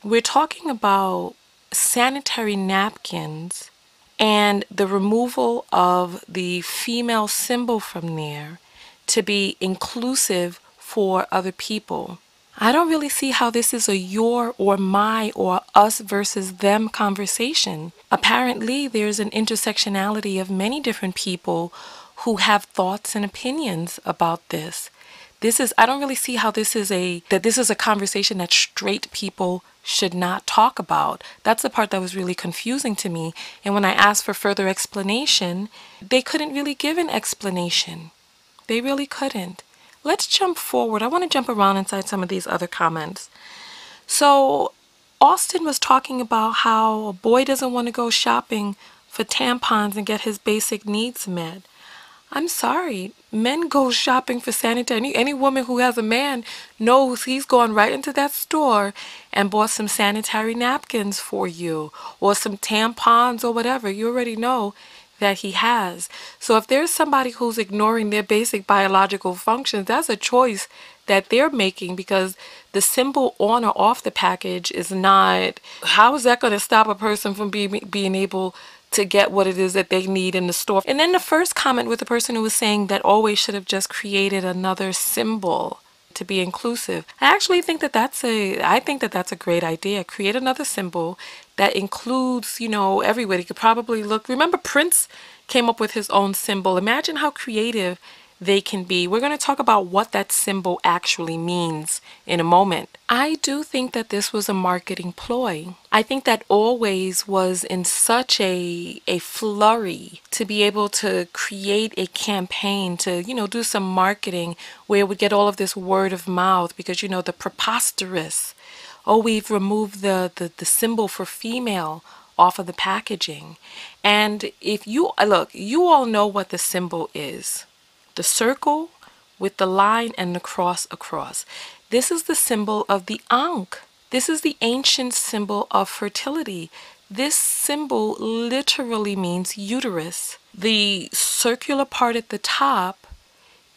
We're talking about sanitary napkins and the removal of the female symbol from there to be inclusive for other people. I don't really see how this is a your or my or us versus them conversation. Apparently, there's an intersectionality of many different people who have thoughts and opinions about this. This is I don't really see how this is a that this is a conversation that straight people should not talk about. That's the part that was really confusing to me. And when I asked for further explanation, they couldn't really give an explanation. They really couldn't. Let's jump forward. I want to jump around inside some of these other comments. So, Austin was talking about how a boy doesn't want to go shopping for tampons and get his basic needs met. I'm sorry. Men go shopping for sanitary. Any, any woman who has a man knows he's gone right into that store and bought some sanitary napkins for you or some tampons or whatever. You already know that he has. So if there's somebody who's ignoring their basic biological functions, that's a choice that they're making because the symbol on or off the package is not how is that going to stop a person from being being able to get what it is that they need in the store. And then the first comment with the person who was saying that always should have just created another symbol to be inclusive. I actually think that that's a I think that that's a great idea. Create another symbol that includes, you know, everybody could probably look. Remember Prince came up with his own symbol. Imagine how creative they can be. We're going to talk about what that symbol actually means in a moment. I do think that this was a marketing ploy. I think that always was in such a a flurry to be able to create a campaign to, you know, do some marketing where it would get all of this word of mouth because you know the preposterous. Oh, we've removed the the, the symbol for female off of the packaging. And if you look, you all know what the symbol is the circle with the line and the cross across. This is the symbol of the Ankh. This is the ancient symbol of fertility. This symbol literally means uterus. The circular part at the top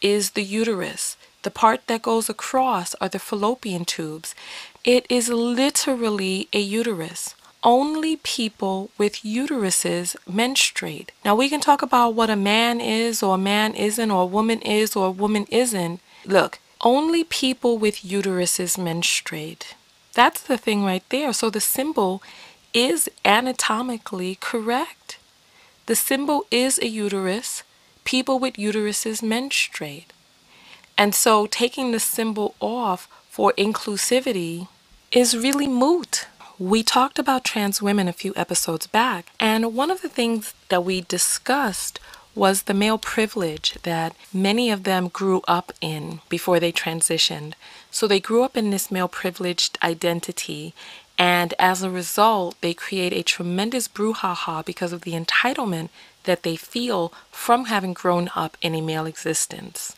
is the uterus. The part that goes across are the fallopian tubes. It is literally a uterus. Only people with uteruses menstruate. Now, we can talk about what a man is, or a man isn't, or a woman is, or a woman isn't. Look, only people with uteruses menstruate. That's the thing right there. So the symbol is anatomically correct. The symbol is a uterus. People with uteruses menstruate. And so taking the symbol off for inclusivity is really moot. We talked about trans women a few episodes back, and one of the things that we discussed was the male privilege that many of them grew up in before they transitioned. So they grew up in this male privileged identity, and as a result, they create a tremendous brouhaha because of the entitlement that they feel from having grown up in a male existence.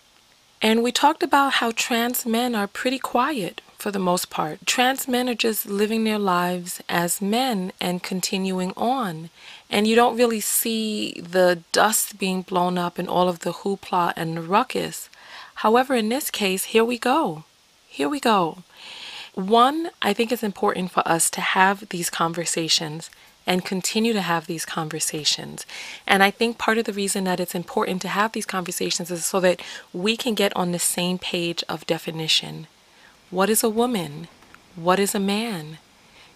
And we talked about how trans men are pretty quiet for the most part. Trans men are just living their lives as men and continuing on. And you don't really see the dust being blown up and all of the hoopla and the ruckus. However, in this case, here we go. Here we go. One, I think it's important for us to have these conversations and continue to have these conversations. And I think part of the reason that it's important to have these conversations is so that we can get on the same page of definition. What is a woman? What is a man?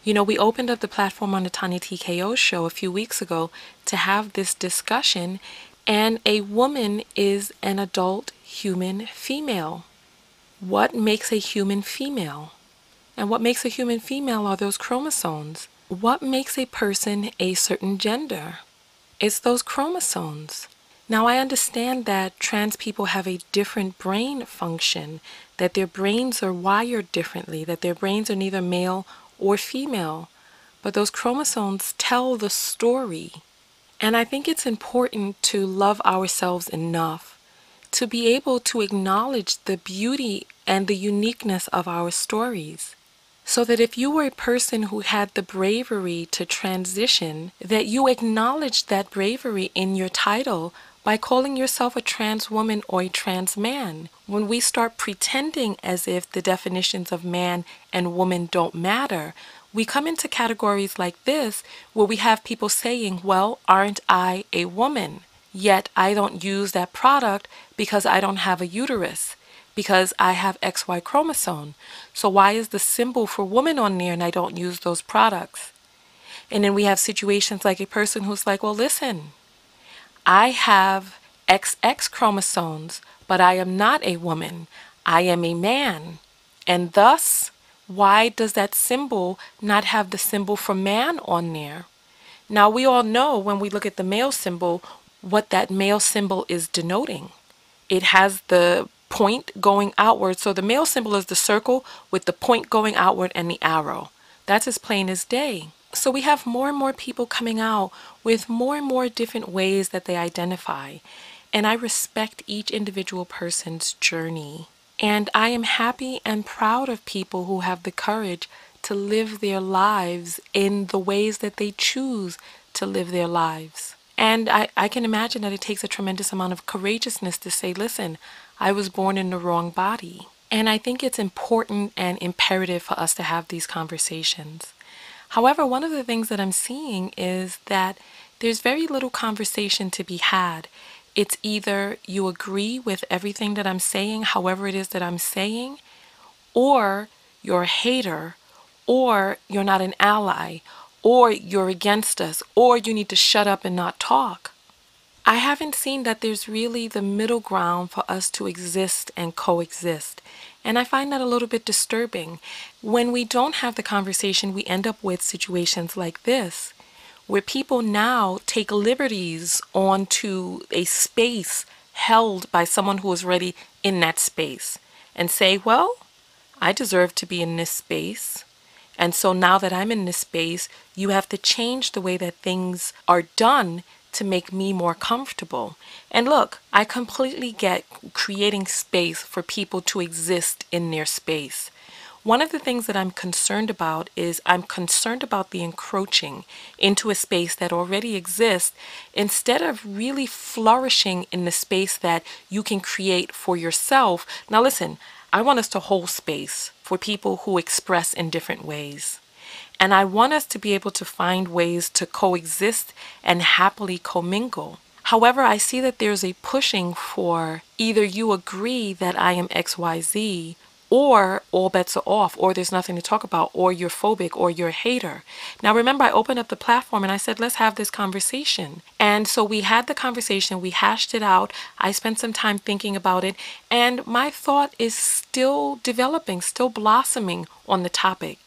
You know, we opened up the platform on the Tonya TKO show a few weeks ago to have this discussion, and a woman is an adult human female. What makes a human female? And what makes a human female are those chromosomes. What makes a person a certain gender? It's those chromosomes. Now, I understand that trans people have a different brain function, that their brains are wired differently, that their brains are neither male or female, but those chromosomes tell the story. And I think it's important to love ourselves enough to be able to acknowledge the beauty and the uniqueness of our stories. So that if you were a person who had the bravery to transition, that you acknowledge that bravery in your title by calling yourself a trans woman or a trans man. When we start pretending as if the definitions of man and woman don't matter, we come into categories like this where we have people saying, Well, aren't I a woman? Yet I don't use that product because I don't have a uterus because I have XY chromosome. So why is the symbol for woman on there and I don't use those products? And then we have situations like a person who's like, well, listen, I have XX chromosomes, but I am not a woman. I am a man. And thus, why does that symbol not have the symbol for man on there? Now, we all know when we look at the male symbol what that male symbol is denoting. It has the point going outward. So the male symbol is the circle with the point going outward and the arrow. That's as plain as day. So we have more and more people coming out with more and more different ways that they identify. And I respect each individual person's journey. And I am happy and proud of people who have the courage to live their lives in the ways that they choose to live their lives. And I, I can imagine that it takes a tremendous amount of courageousness to say, listen, I was born in the wrong body. And I think it's important and imperative for us to have these conversations. However, one of the things that I'm seeing is that there's very little conversation to be had. It's either you agree with everything that I'm saying, however it is that I'm saying, or you're a hater, or you're not an ally, or you're against us, or you need to shut up and not talk. I haven't seen that there's really the middle ground for us to exist and coexist. And I find that a little bit disturbing. When we don't have the conversation, we end up with situations like this, where people now take liberties onto a space held by someone who is already in that space and say, well, I deserve to be in this space. And so now that I'm in this space, you have to change the way that things are done to make me more comfortable. And look, I completely get creating space for people to exist in their space. One of the things that I'm concerned about is I'm concerned about the encroaching into a space that already exists instead of really flourishing in the space that you can create for yourself. Now, listen, I want us to hold space for people who express in different ways. And I want us to be able to find ways to coexist and happily commingle. However, I see that there's a pushing for either you agree that I am XYZ or all bets are off, or there's nothing to talk about, or you're phobic, or you're a hater. Now, remember, I opened up the platform and I said, let's have this conversation. And so we had the conversation, we hashed it out. I spent some time thinking about it, and my thought is still developing, still blossoming on the topic.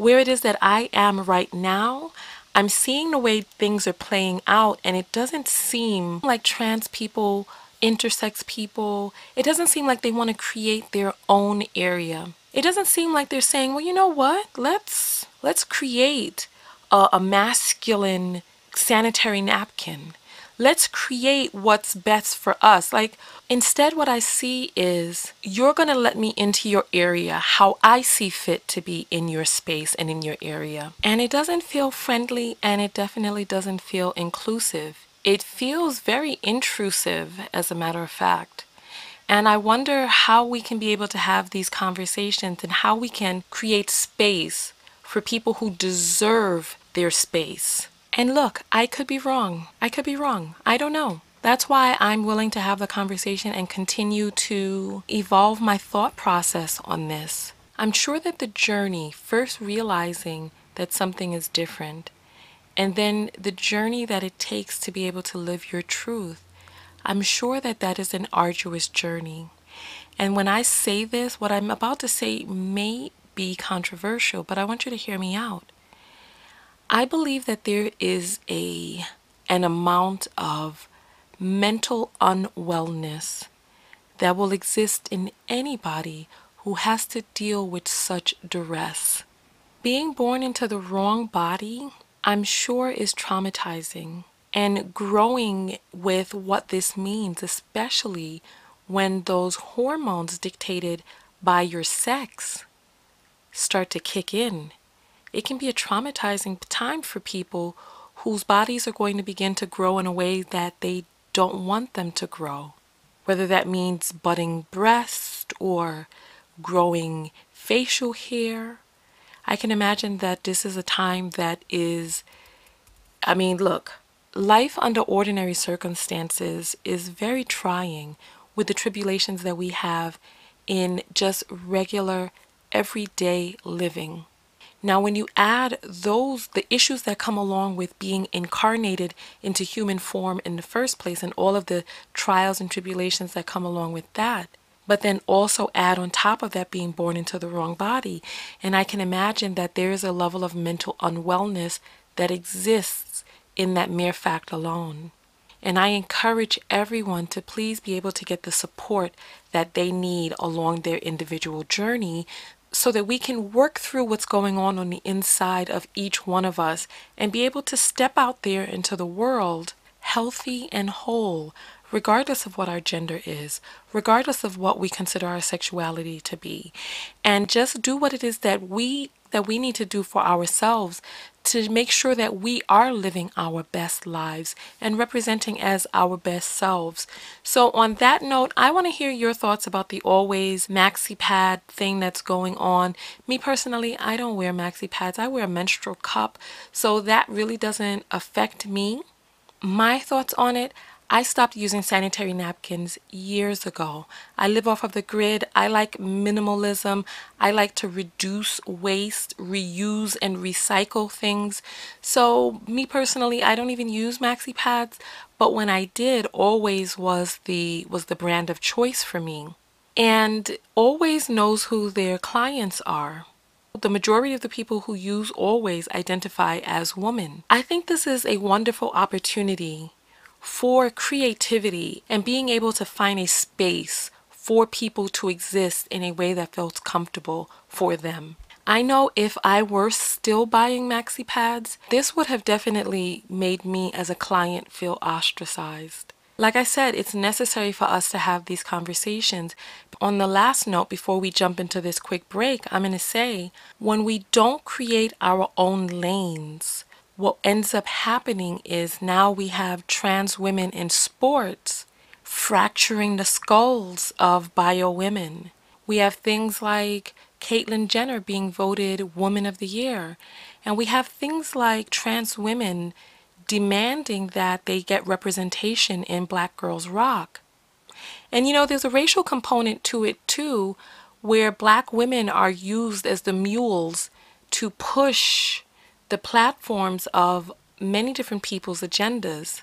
Where it is that I am right now, I'm seeing the way things are playing out, and it doesn't seem like trans people intersex people, it doesn't seem like they want to create their own area. It doesn't seem like they're saying, well, you know what? Let's let's create a, a masculine sanitary napkin. Let's create what's best for us. Like instead what I see is you're going to let me into your area how I see fit to be in your space and in your area. And it doesn't feel friendly and it definitely doesn't feel inclusive. It feels very intrusive, as a matter of fact. And I wonder how we can be able to have these conversations and how we can create space for people who deserve their space. And look, I could be wrong. I could be wrong. I don't know. That's why I'm willing to have the conversation and continue to evolve my thought process on this. I'm sure that the journey, first realizing that something is different, and then the journey that it takes to be able to live your truth. I'm sure that that is an arduous journey. And when I say this, what I'm about to say may be controversial, but I want you to hear me out. I believe that there is a an amount of mental unwellness that will exist in anybody who has to deal with such duress. Being born into the wrong body I'm sure is traumatizing. And growing with what this means, especially when those hormones dictated by your sex start to kick in, it can be a traumatizing time for people whose bodies are going to begin to grow in a way that they don't want them to grow. Whether that means budding breast or growing facial hair I can imagine that this is a time that is, I mean, look, life under ordinary circumstances is very trying with the tribulations that we have in just regular, everyday living. Now, when you add those, the issues that come along with being incarnated into human form in the first place, and all of the trials and tribulations that come along with that, but then also add on top of that being born into the wrong body. And I can imagine that there is a level of mental unwellness that exists in that mere fact alone. And I encourage everyone to please be able to get the support that they need along their individual journey so that we can work through what's going on on the inside of each one of us and be able to step out there into the world healthy and whole regardless of what our gender is, regardless of what we consider our sexuality to be, and just do what it is that we that we need to do for ourselves to make sure that we are living our best lives and representing as our best selves. So, on that note, I want to hear your thoughts about the always maxi pad thing that's going on. Me personally, I don't wear maxi pads, I wear a menstrual cup, so that really doesn't affect me. My thoughts on it I stopped using sanitary napkins years ago. I live off of the grid. I like minimalism. I like to reduce waste, reuse, and recycle things. So, me personally, I don't even use maxi pads, but when I did, always was the was the brand of choice for me. And always knows who their clients are. The majority of the people who use always identify as women. I think this is a wonderful opportunity for creativity and being able to find a space for people to exist in a way that feels comfortable for them. I know if I were still buying maxi pads, this would have definitely made me as a client feel ostracized. Like I said, it's necessary for us to have these conversations on the last note, before we jump into this quick break, I'm going to say when we don't create our own lanes, what ends up happening is now we have trans women in sports fracturing the skulls of bio women. We have things like Caitlyn Jenner being voted Woman of the Year. And we have things like trans women demanding that they get representation in Black Girls Rock. And you know, there's a racial component to it too, where black women are used as the mules to push the platforms of many different people's agendas.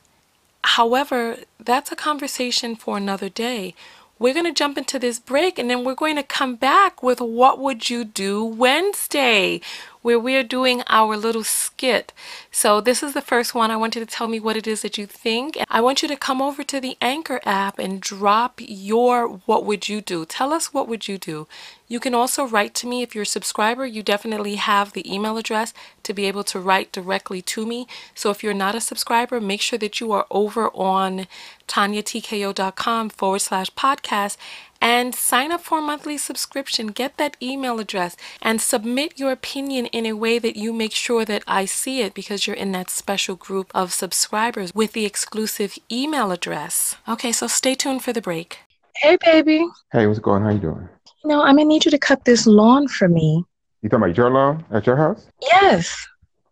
However, that's a conversation for another day. We're going to jump into this break and then we're going to come back with What Would You Do Wednesday, where we're doing our little skit. So, this is the first one. I want you to tell me what it is that you think. I want you to come over to the Anchor app and drop your What Would You Do. Tell us what would you do. You can also write to me if you're a subscriber. You definitely have the email address to be able to write directly to me. So if you're not a subscriber, make sure that you are over on tonyatko.com forward slash podcast and sign up for a monthly subscription. Get that email address and submit your opinion in a way that you make sure that I see it because you're in that special group of subscribers with the exclusive email address. Okay, so stay tuned for the break.
Hey, baby.
Hey, what's going on? How you doing?
Know, I'm gonna need you to cut this lawn for me.
You talking about your lawn at your house?
Yes.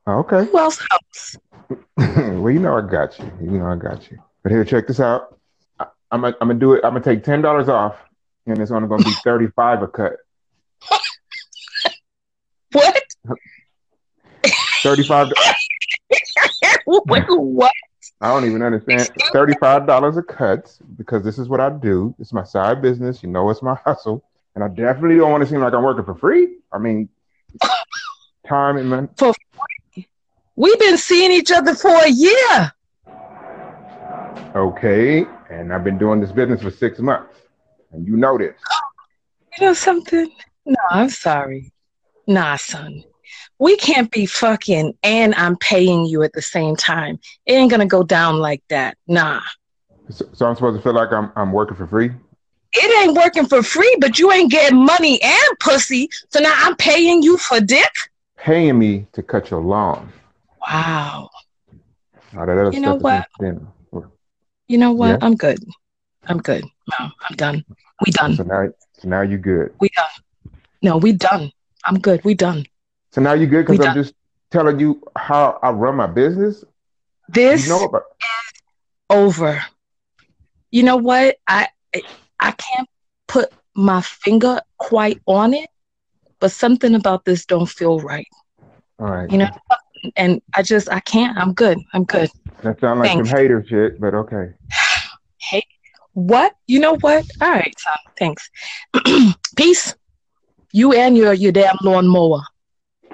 Oh, okay.
Who else house?
well, you know I got you. You know I got you. But here, check this out. I, I'm gonna I'm gonna do it. I'm gonna take ten dollars off, and it's only gonna be thirty five a cut.
What?
Thirty five.
What?
I don't even understand. Thirty five dollars a cut because this is what I do. It's my side business. You know, it's my hustle, and I definitely don't want to seem like I'm working for free. I mean, time and money.
For free? We've been seeing each other for a year.
Okay, and I've been doing this business for six months, and you know this.
You know something? No, I'm sorry. Nah, son. We can't be fucking and I'm paying you at the same time. It ain't gonna go down like that. Nah.
So, so I'm supposed to feel like I'm I'm working for free.
It ain't working for free, but you ain't getting money and pussy. So now I'm paying you for dick?
Paying me to cut your lawn.
Wow. You know what? You know what?
Yeah?
I'm good. I'm good. No, I'm done. We done.
So now, so now you good.
We done. No, we done. I'm good. We done.
So now you good because I'm
done.
just telling you how I run my business.
This
You know about
over. You know what? I I can't put my finger quite on it, but something about this don't feel right.
all right.
You know, and I just I can't. I'm good. I'm good.
that sounds like
Thanks.
some hater shit, but okay.
Hey, what? You know what? All right, son. Thanks. Peace. You and your your damn lawnmower.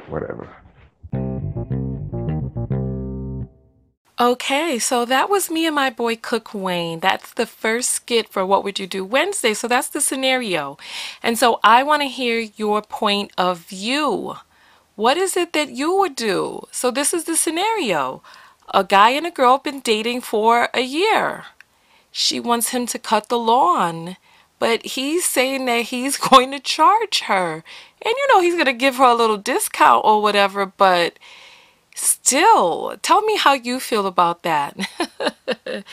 Whatever.
Okay, so that was me and my boy Cook Wayne. That's the first skit for What Would You Do Wednesday. So that's the scenario. And so I want to hear your point of view. What is it that you would do? So this is the scenario. A guy and a girl have been dating for a year. She wants him to cut the lawn, but he's saying that he's going to charge her. And you know, he's going to give her a little discount or whatever, but Still, tell me how you feel about that.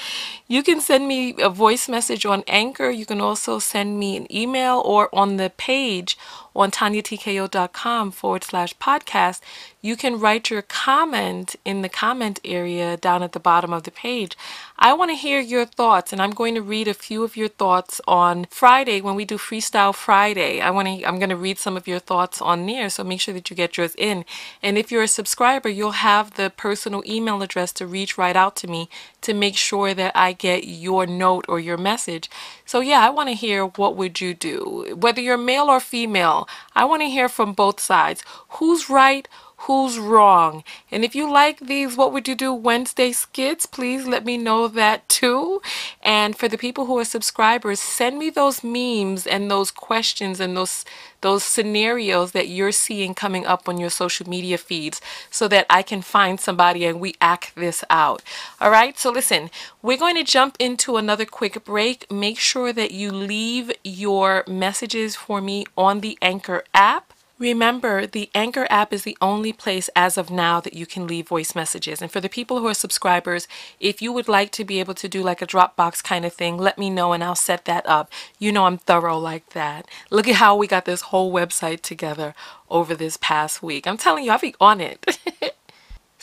you can send me a voice message on Anchor. You can also send me an email or on the page on tonyatko.com forward slash podcast. You can write your comment in the comment area down at the bottom of the page. I want to hear your thoughts, and I'm going to read a few of your thoughts on Friday when we do Freestyle Friday. I want to. I'm going to read some of your thoughts on there, so make sure that you get yours in. And if you're a subscriber, you'll have the personal email address to reach right out to me to make sure that I get your note or your message. So yeah, I want to hear what would you do, whether you're male or female. I want to hear from both sides. Who's right? Who's wrong. And if you like these What Would You Do Wednesday skits, please let me know that too. And for the people who are subscribers, send me those memes and those questions and those those scenarios that you're seeing coming up on your social media feeds so that I can find somebody and we act this out. All right? So listen, we're going to jump into another quick break. Make sure that you leave your messages for me on the Anchor app. Remember, the Anchor app is the only place as of now that you can leave voice messages. And for the people who are subscribers, if you would like to be able to do like a Dropbox kind of thing, let me know and I'll set that up. You know I'm thorough like that. Look at how we got this whole website together over this past week. I'm telling you, I'll be on it.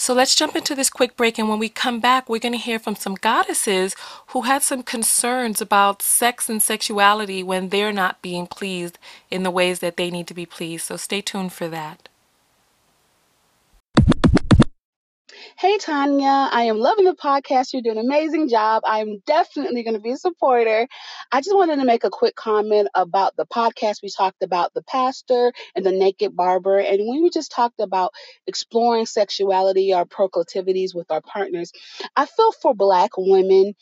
So let's jump into this quick break, and when we come back, we're going to hear from some goddesses who had some concerns about sex and sexuality when they're not being pleased in the ways that they need to be pleased. So stay tuned for that.
Hey, Tonya. I am loving the podcast. You're doing an amazing job. I'm definitely going to be a supporter. I just wanted to make a quick comment about the podcast. We talked about the pastor and the naked barber. And we just talked about exploring sexuality, our proclivities with our partners, I feel for Black women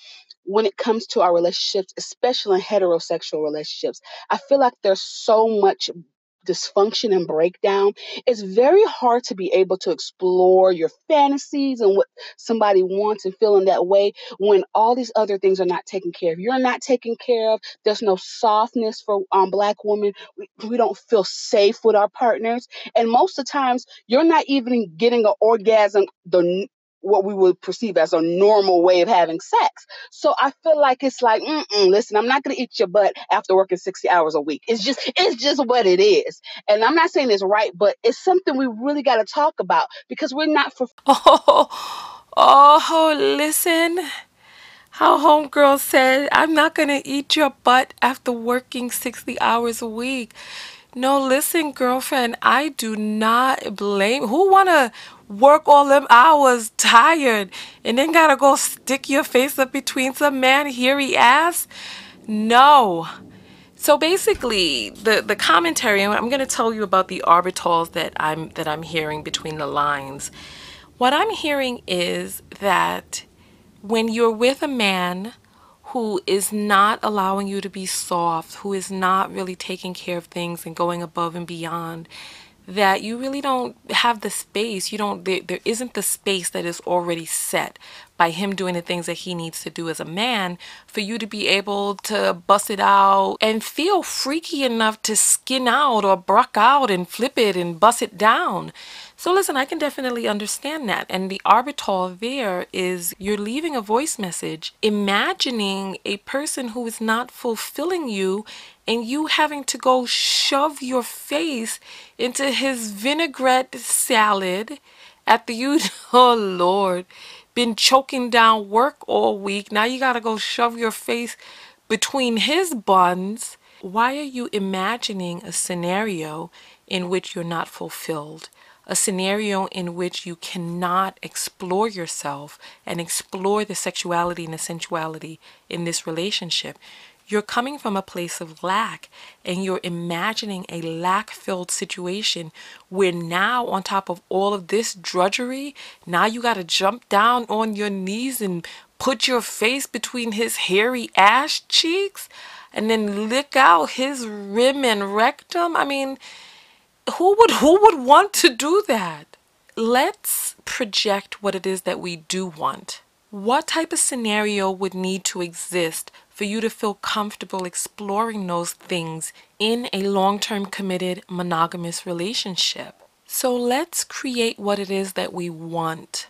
when it comes to our relationships, especially in heterosexual relationships. I feel like there's so much dysfunction and breakdown, it's very hard to be able to explore your fantasies and what somebody wants and feel in that way when all these other things are not taken care of. You're not taken care of. There's no softness for um, black women. We, we don't feel safe with our partners. And most of the times, you're not even getting an orgasm the what we would perceive as a normal way of having sex. So I feel like it's like, listen, I'm not going to eat your butt after working 60 hours a week. It's just, it's just what it is. And I'm not saying it's right, but it's something we really got to talk about because we're not for.
Oh, oh, listen. How homegirl said, I'm not going to eat your butt after working 60 hours a week. No, listen, girlfriend, I do not blame. Who want to work all them hours tired and then gotta go stick your face up between some man hairy ass? No. So basically, the the commentary. I'm going to tell you about the orbitals that I'm that I'm hearing between the lines. What I'm hearing is that when you're with a man who is not allowing you to be soft, who is not really taking care of things and going above and beyond, that you really don't have the space. You don't there, there isn't the space that is already set by him doing the things that he needs to do as a man for you to be able to bust it out and feel freaky enough to skin out or bruck out and flip it and bust it down so listen, I can definitely understand that. And the orbital there is you're leaving a voice message, imagining a person who is not fulfilling you and you having to go shove your face into his vinaigrette salad at the you oh lord been choking down work all week. Now you got to go shove your face between his buns. Why are you imagining a scenario in which you're not fulfilled? A scenario in which you cannot explore yourself and explore the sexuality and the sensuality in this relationship. You're coming from a place of lack and you're imagining a lack filled situation where now, on top of all of this drudgery, now you got to jump down on your knees and put your face between his hairy ash cheeks and then lick out his rim and rectum. I mean, who would who would want to do that? Let's project what it is that we do want. What type of scenario would need to exist for you to feel comfortable exploring those things in a long-term committed monogamous relationship? So let's create what it is that we want,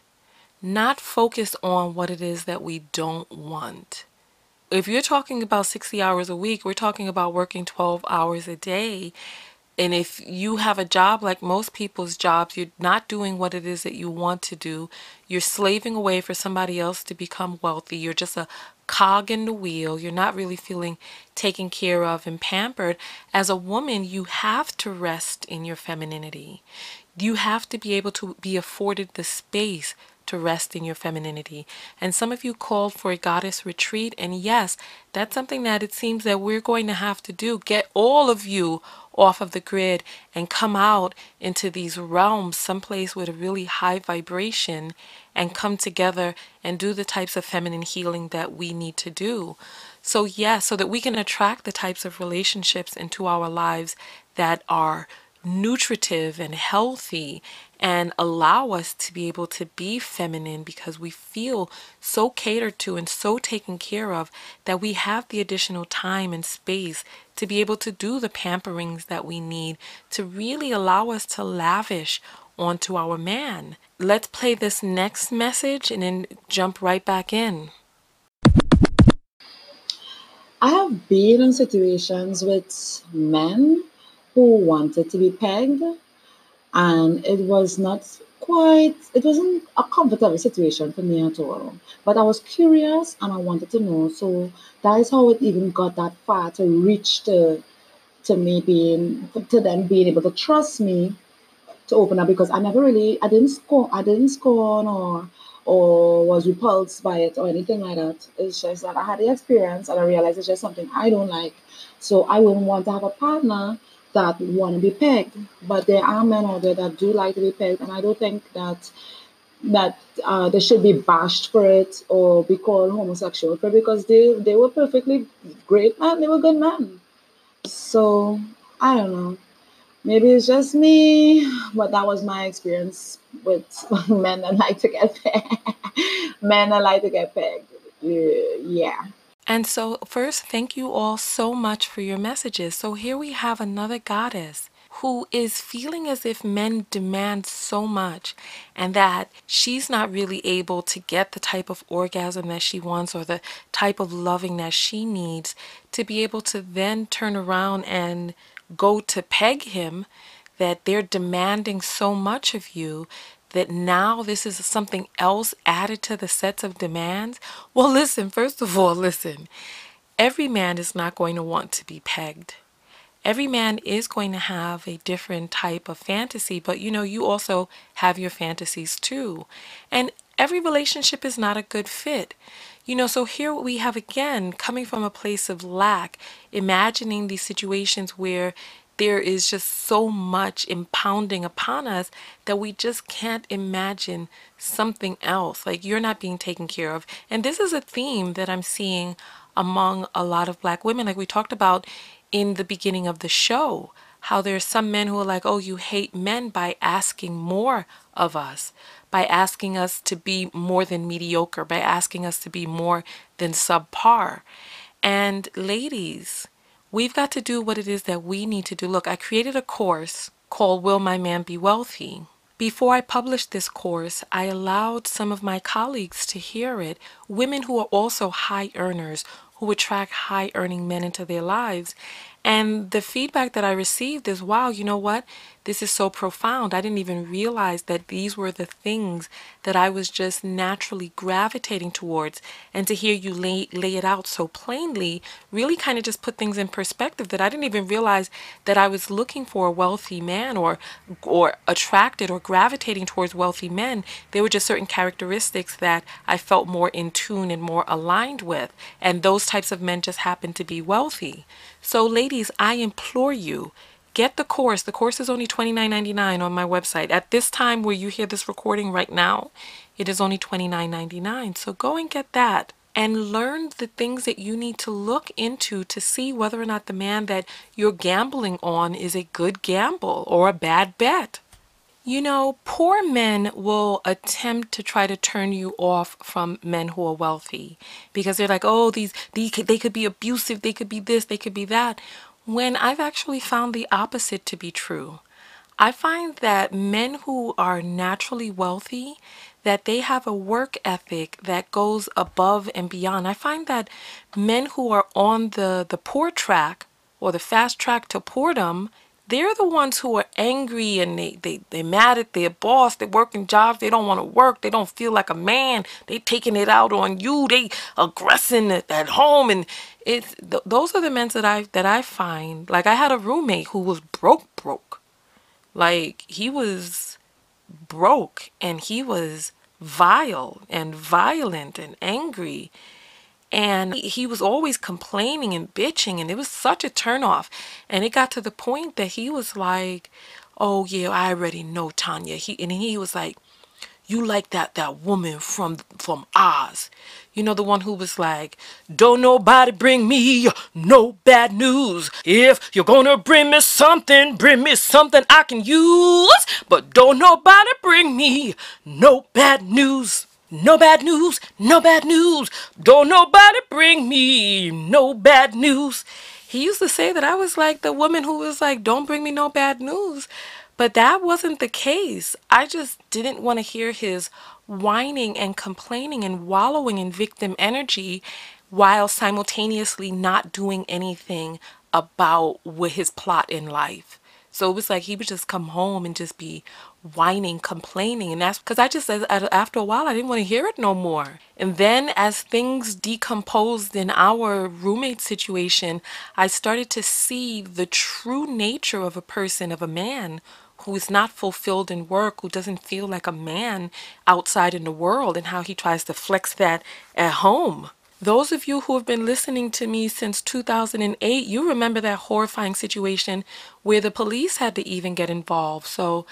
not focus on what it is that we don't want. If you're talking about 60 hours a week, we're talking about working 12 hours a day and if you have a job like most people's jobs, you're not doing what it is that you want to do. You're slaving away for somebody else to become wealthy. You're just a cog in the wheel. You're not really feeling taken care of and pampered. As a woman, you have to rest in your femininity. You have to be able to be afforded the space to rest in your femininity. And some of you called for a goddess retreat. And yes, that's something that it seems that we're going to have to do. Get all of you off of the grid and come out into these realms, someplace with a really high vibration, and come together and do the types of feminine healing that we need to do. So, yeah, so that we can attract the types of relationships into our lives that are nutritive and healthy and allow us to be able to be feminine because we feel so catered to and so taken care of that we have the additional time and space to be able to do the pamperings that we need to really allow us to lavish onto our man. Let's play this next message and then jump right back in.
I have been in situations with men who wanted to be pegged, and it was not quite, it wasn't a comfortable situation for me at all. But I was curious and I wanted to know. So that is how it even got that far to reach to to me being to them being able to trust me to open up because I never really I didn't score I didn't scorn or or was repulsed by it or anything like that. It's just that I had the experience and I realized it's just something I don't like. So I wouldn't want to have a partner that want to be pegged. But there are men out there that do like to be pegged, and I don't think that that uh, they should be bashed for it or be called homosexual for it because they they were perfectly great men. They were good men. So I don't know. Maybe it's just me, but that was my experience with men that like to get pegged. men that like to get pegged. Uh, yeah.
And so, first, thank you all so much for your messages. So, here we have another goddess who is feeling as if men demand so much and that she's not really able to get the type of orgasm that she wants or the type of loving that she needs to be able to then turn around and go to peg him that they're demanding so much of you that now this is something else added to the sets of demands? Well, listen, first of all, listen. Every man is not going to want to be pegged. Every man is going to have a different type of fantasy, but you know, you also have your fantasies too. And every relationship is not a good fit. You know, so here we have again coming from a place of lack, imagining these situations where there is just so much impounding upon us that we just can't imagine something else. Like you're not being taken care of. And this is a theme that I'm seeing among a lot of black women, like we talked about in the beginning of the show. How there are some men who are like, oh, you hate men by asking more of us, by asking us to be more than mediocre, by asking us to be more than subpar. And ladies, We've got to do what it is that we need to do. Look, I created a course called Will My Man Be Wealthy? Before I published this course, I allowed some of my colleagues to hear it, women who are also high earners, who attract high earning men into their lives. And the feedback that I received is wow, you know what? This is so profound. I didn't even realize that these were the things that I was just naturally gravitating towards. And to hear you lay, lay it out so plainly really kind of just put things in perspective that I didn't even realize that I was looking for a wealthy man or or attracted or gravitating towards wealthy men. There were just certain characteristics that I felt more in tune and more aligned with. And those types of men just happened to be wealthy. So ladies, I implore you Get the course. The course is only $29.99 on my website. At this time where you hear this recording right now, it is only $29.99. So go and get that and learn the things that you need to look into to see whether or not the man that you're gambling on is a good gamble or a bad bet. You know, poor men will attempt to try to turn you off from men who are wealthy because they're like, oh, these, these they could be abusive, they could be this, they could be that when I've actually found the opposite to be true. I find that men who are naturally wealthy, that they have a work ethic that goes above and beyond. I find that men who are on the, the poor track or the fast track to poordom they're the ones who are angry and they, they, they're mad at their boss. They're working jobs. They don't want to work. They don't feel like a man. They taking it out on you. They aggressing at, at home. And it's th those are the men that I that I find. Like I had a roommate who was broke, broke. Like he was broke and he was vile and violent and angry. And he- was always complaining and bitching, and it was such a turnoff. And it got to the point that he was like, "Oh yeah, I already know Tonya." He and he was like, "You like that that woman from from Oz, you know the one who was like, don't nobody bring me no bad news. If you're gonna bring me something, bring me something I can use. But don't nobody bring me no bad news." No bad news, no bad news. Don't nobody bring me no bad news. He used to say that I was like the woman who was like, don't bring me no bad news. But that wasn't the case. I just didn't want to hear his whining and complaining and wallowing in victim energy while simultaneously not doing anything about what his plot in life. So it was like he would just come home and just be whining, complaining. And that's because I just, after a while, I didn't want to hear it no more. And then as things decomposed in our roommate situation, I started to see the true nature of a person, of a man who is not fulfilled in work, who doesn't feel like a man outside in the world, and how he tries to flex that at home. Those of you who have been listening to me since 2008, you remember that horrifying situation where the police had to even get involved. So,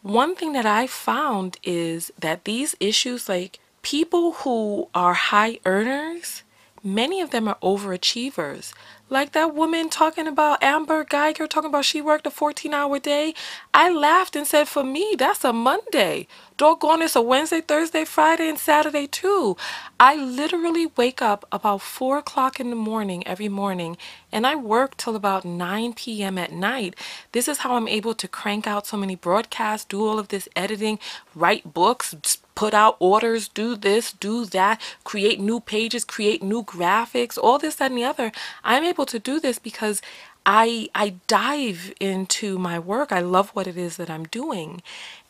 one thing that I found is that these issues, like people who are high earners, many of them are overachievers. Like that woman talking about Amber Geiger, talking about she worked a 14 hour day. I laughed and said, for me, that's a Monday. Doggone, it's a Wednesday, Thursday, Friday, and Saturday too. I literally wake up about 4 o'clock in the morning every morning and I work till about 9 p.m. at night. This is how I'm able to crank out so many broadcasts, do all of this editing, write books, put out orders, do this, do that, create new pages, create new graphics, all this, that, and the other. I'm able to do this because I I dive into my work. I love what it is that I'm doing.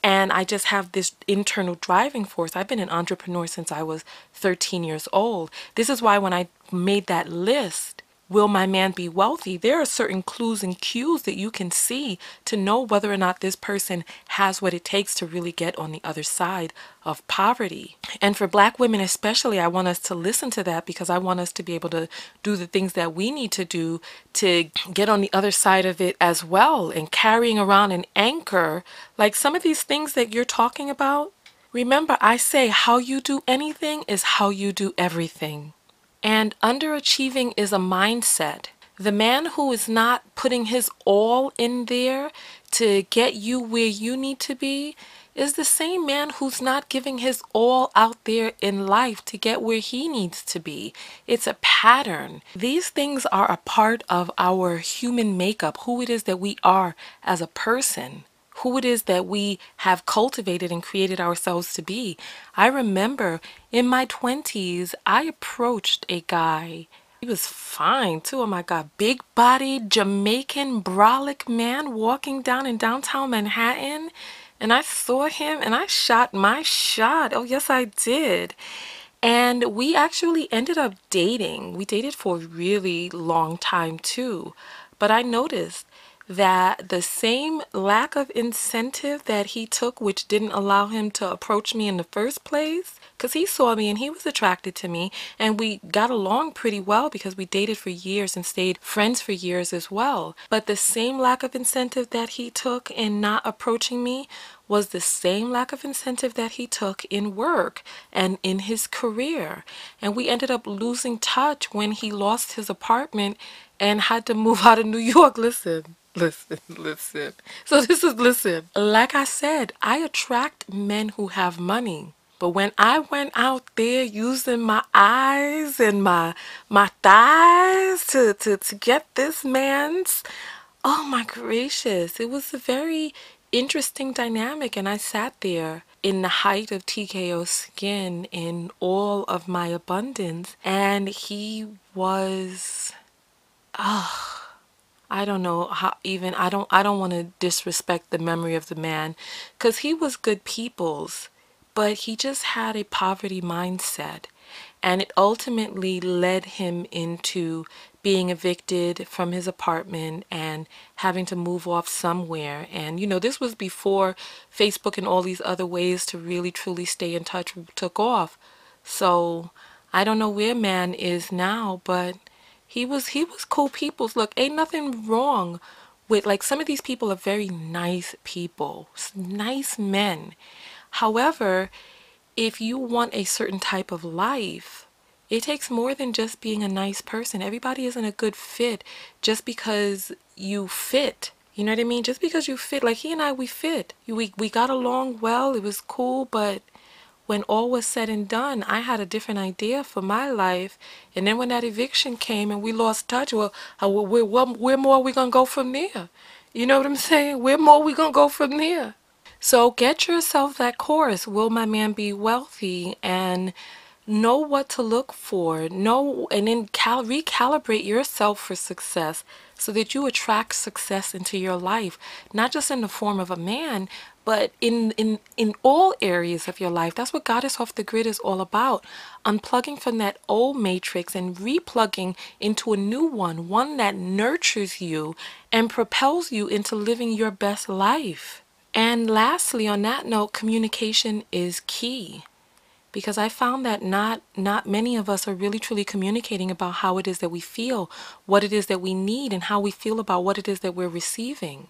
And I just have this internal driving force. I've been an entrepreneur since I was 13 years old. This is why when I made that list, Will my man be wealthy? There are certain clues and cues that you can see to know whether or not this person has what it takes to really get on the other side of poverty. And for black women especially, I want us to listen to that because I want us to be able to do the things that we need to do to get on the other side of it as well and carrying around an anchor like some of these things that you're talking about. Remember, I say how you do anything is how you do everything. And underachieving is a mindset. The man who is not putting his all in there to get you where you need to be is the same man who's not giving his all out there in life to get where he needs to be. It's a pattern. These things are a part of our human makeup, who it is that we are as a person who it is that we have cultivated and created ourselves to be. I remember in my 20s, I approached a guy. He was fine too. Oh my God. Big bodied Jamaican brolic man walking down in downtown Manhattan. And I saw him and I shot my shot. Oh, yes, I did. And we actually ended up dating. We dated for a really long time too. But I noticed that the same lack of incentive that he took, which didn't allow him to approach me in the first place, because he saw me and he was attracted to me, and we got along pretty well because we dated for years and stayed friends for years as well. But the same lack of incentive that he took in not approaching me was the same lack of incentive that he took in work and in his career. And we ended up losing touch when he lost his apartment and had to move out of New York. Listen. Listen, listen. So this is listen. Like I said, I attract men who have money. But when I went out there using my eyes and my my thighs to, to, to get this man's oh my gracious, it was a very interesting dynamic and I sat there in the height of TKO skin in all of my abundance and he was I don't know how even I don't I don't want to disrespect the memory of the man cuz he was good people's but he just had a poverty mindset And it ultimately led him into being evicted from his apartment and having to move off somewhere. And, you know, this was before Facebook and all these other ways to really truly stay in touch took off. So I don't know where man is now, but he was he was cool peoples. Look, ain't nothing wrong with like some of these people are very nice people, nice men. However, if you want a certain type of life, it takes more than just being a nice person. Everybody isn't a good fit just because you fit. You know what I mean? Just because you fit, like he and I, we fit. We we got along well. It was cool, but when all was said and done, I had a different idea for my life. And then when that eviction came and we lost touch, well, uh, where, where, where more are we going to go from there? You know what I'm saying? Where more are we going to go from there? So get yourself that course, Will My Man Be Wealthy? And know what to look for. Know and then cal- recalibrate yourself for success so that you attract success into your life, not just in the form of a man, but in in in all areas of your life. That's what Goddess Off the Grid is all about. Unplugging from that old matrix and replugging into a new one, one that nurtures you and propels you into living your best life. And lastly, on that note, communication is key because I found that not not many of us are really truly communicating about how it is that we feel, what it is that we need and how we feel about what it is that we're receiving.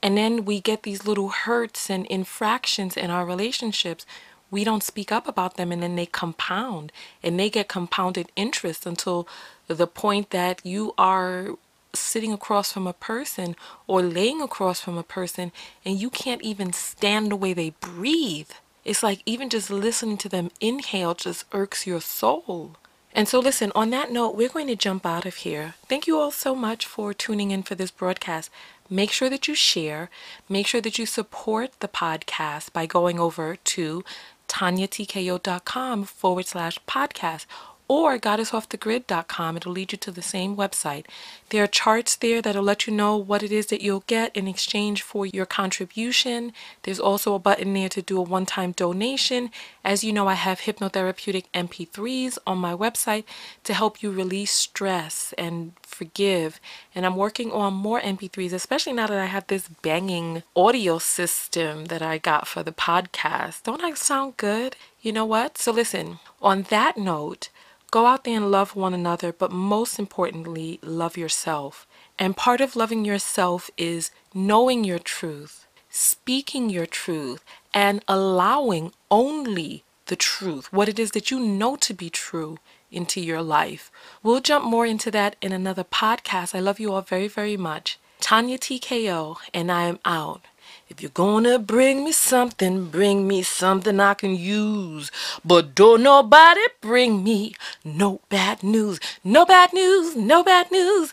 And then we get these little hurts and infractions in our relationships. We don't speak up about them and then they compound and they get compounded interest until the point that you are sitting across from a person or laying across from a person and you can't even stand the way they breathe. It's like even just listening to them inhale just irks your soul. And so, listen, on that note, we're going to jump out of here. Thank you all so much for tuning in for this broadcast. Make sure that you share, make sure that you support the podcast by going over to tonyatko.com forward slash podcast or goddessoffthegrid.com. It'll lead you to the same website. There are charts there that'll let you know what it is that you'll get in exchange for your contribution. There's also a button there to do a one time donation. As you know, I have hypnotherapeutic MP3s on my website to help you release stress and forgive. And I'm working on more MP3s, especially now that I have this banging audio system that I got for the podcast. Don't I sound good? You know what? So, listen, on that note, Go out there and love one another, but most importantly, love yourself. And part of loving yourself is knowing your truth, speaking your truth, and allowing only the truth, what it is that you know to be true, into your life. We'll jump more into that in another podcast. I love you all very, very much. Tonya TKO, and I am out. If you're gonna bring me something, bring me something I can use. But don't nobody bring me no bad news. No bad news, no bad news.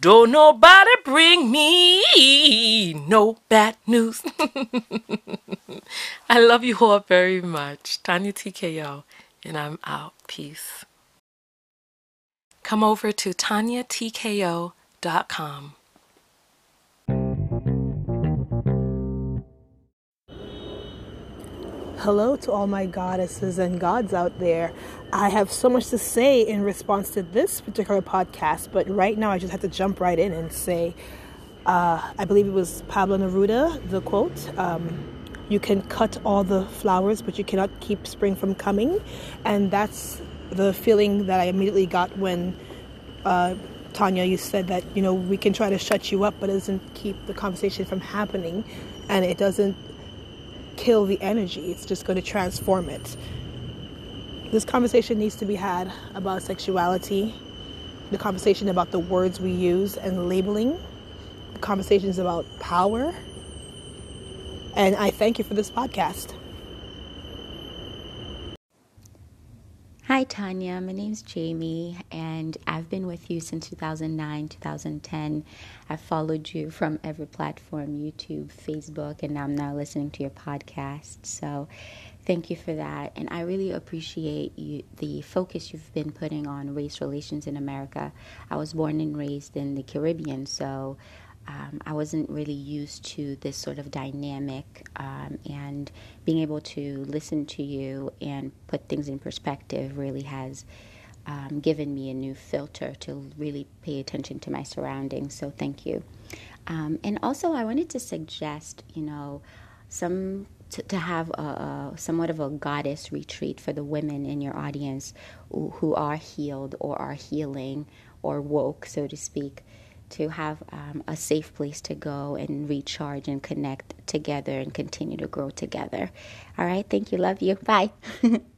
Don't nobody bring me no bad news. I love you all very much. Tonya TKO, and I'm out. Peace. Come over to tonyatko.com.
Hello to all my goddesses and gods out there. I have so much to say in response to this particular podcast, but right now I just have to jump right in and say uh, I believe it was Pablo Neruda, the quote. Um, you can cut all the flowers, but you cannot keep spring from coming. And that's the feeling that I immediately got when uh, Tonya, you said that you know we can try to shut you up, but it doesn't keep the conversation from happening, and it doesn't kill the energy, it's just going to transform it. This conversation needs to be had about sexuality, the conversation about the words we use and labeling, the conversations about power. And I thank you for this podcast.
Hi, Tonya. My name's Jamie, and I've been with you since 2009, 2010. I've followed you from every platform YouTube, Facebook, and I'm now listening to your podcast. So, thank you for that. And I really appreciate you, the focus you've been putting on race relations in America. I was born and raised in the Caribbean, so um, I wasn't really used to this sort of dynamic, um, and being able to listen to you and put things in perspective really has um, given me a new filter to really pay attention to my surroundings. So, thank you. Um, and also, I wanted to suggest, you know, some to, to have a, a, somewhat of a goddess retreat for the women in your audience who, who are healed or are healing or woke, so to speak to have um, a safe place to go and recharge and connect together and continue to grow together. All right. Thank you. Love you. Bye.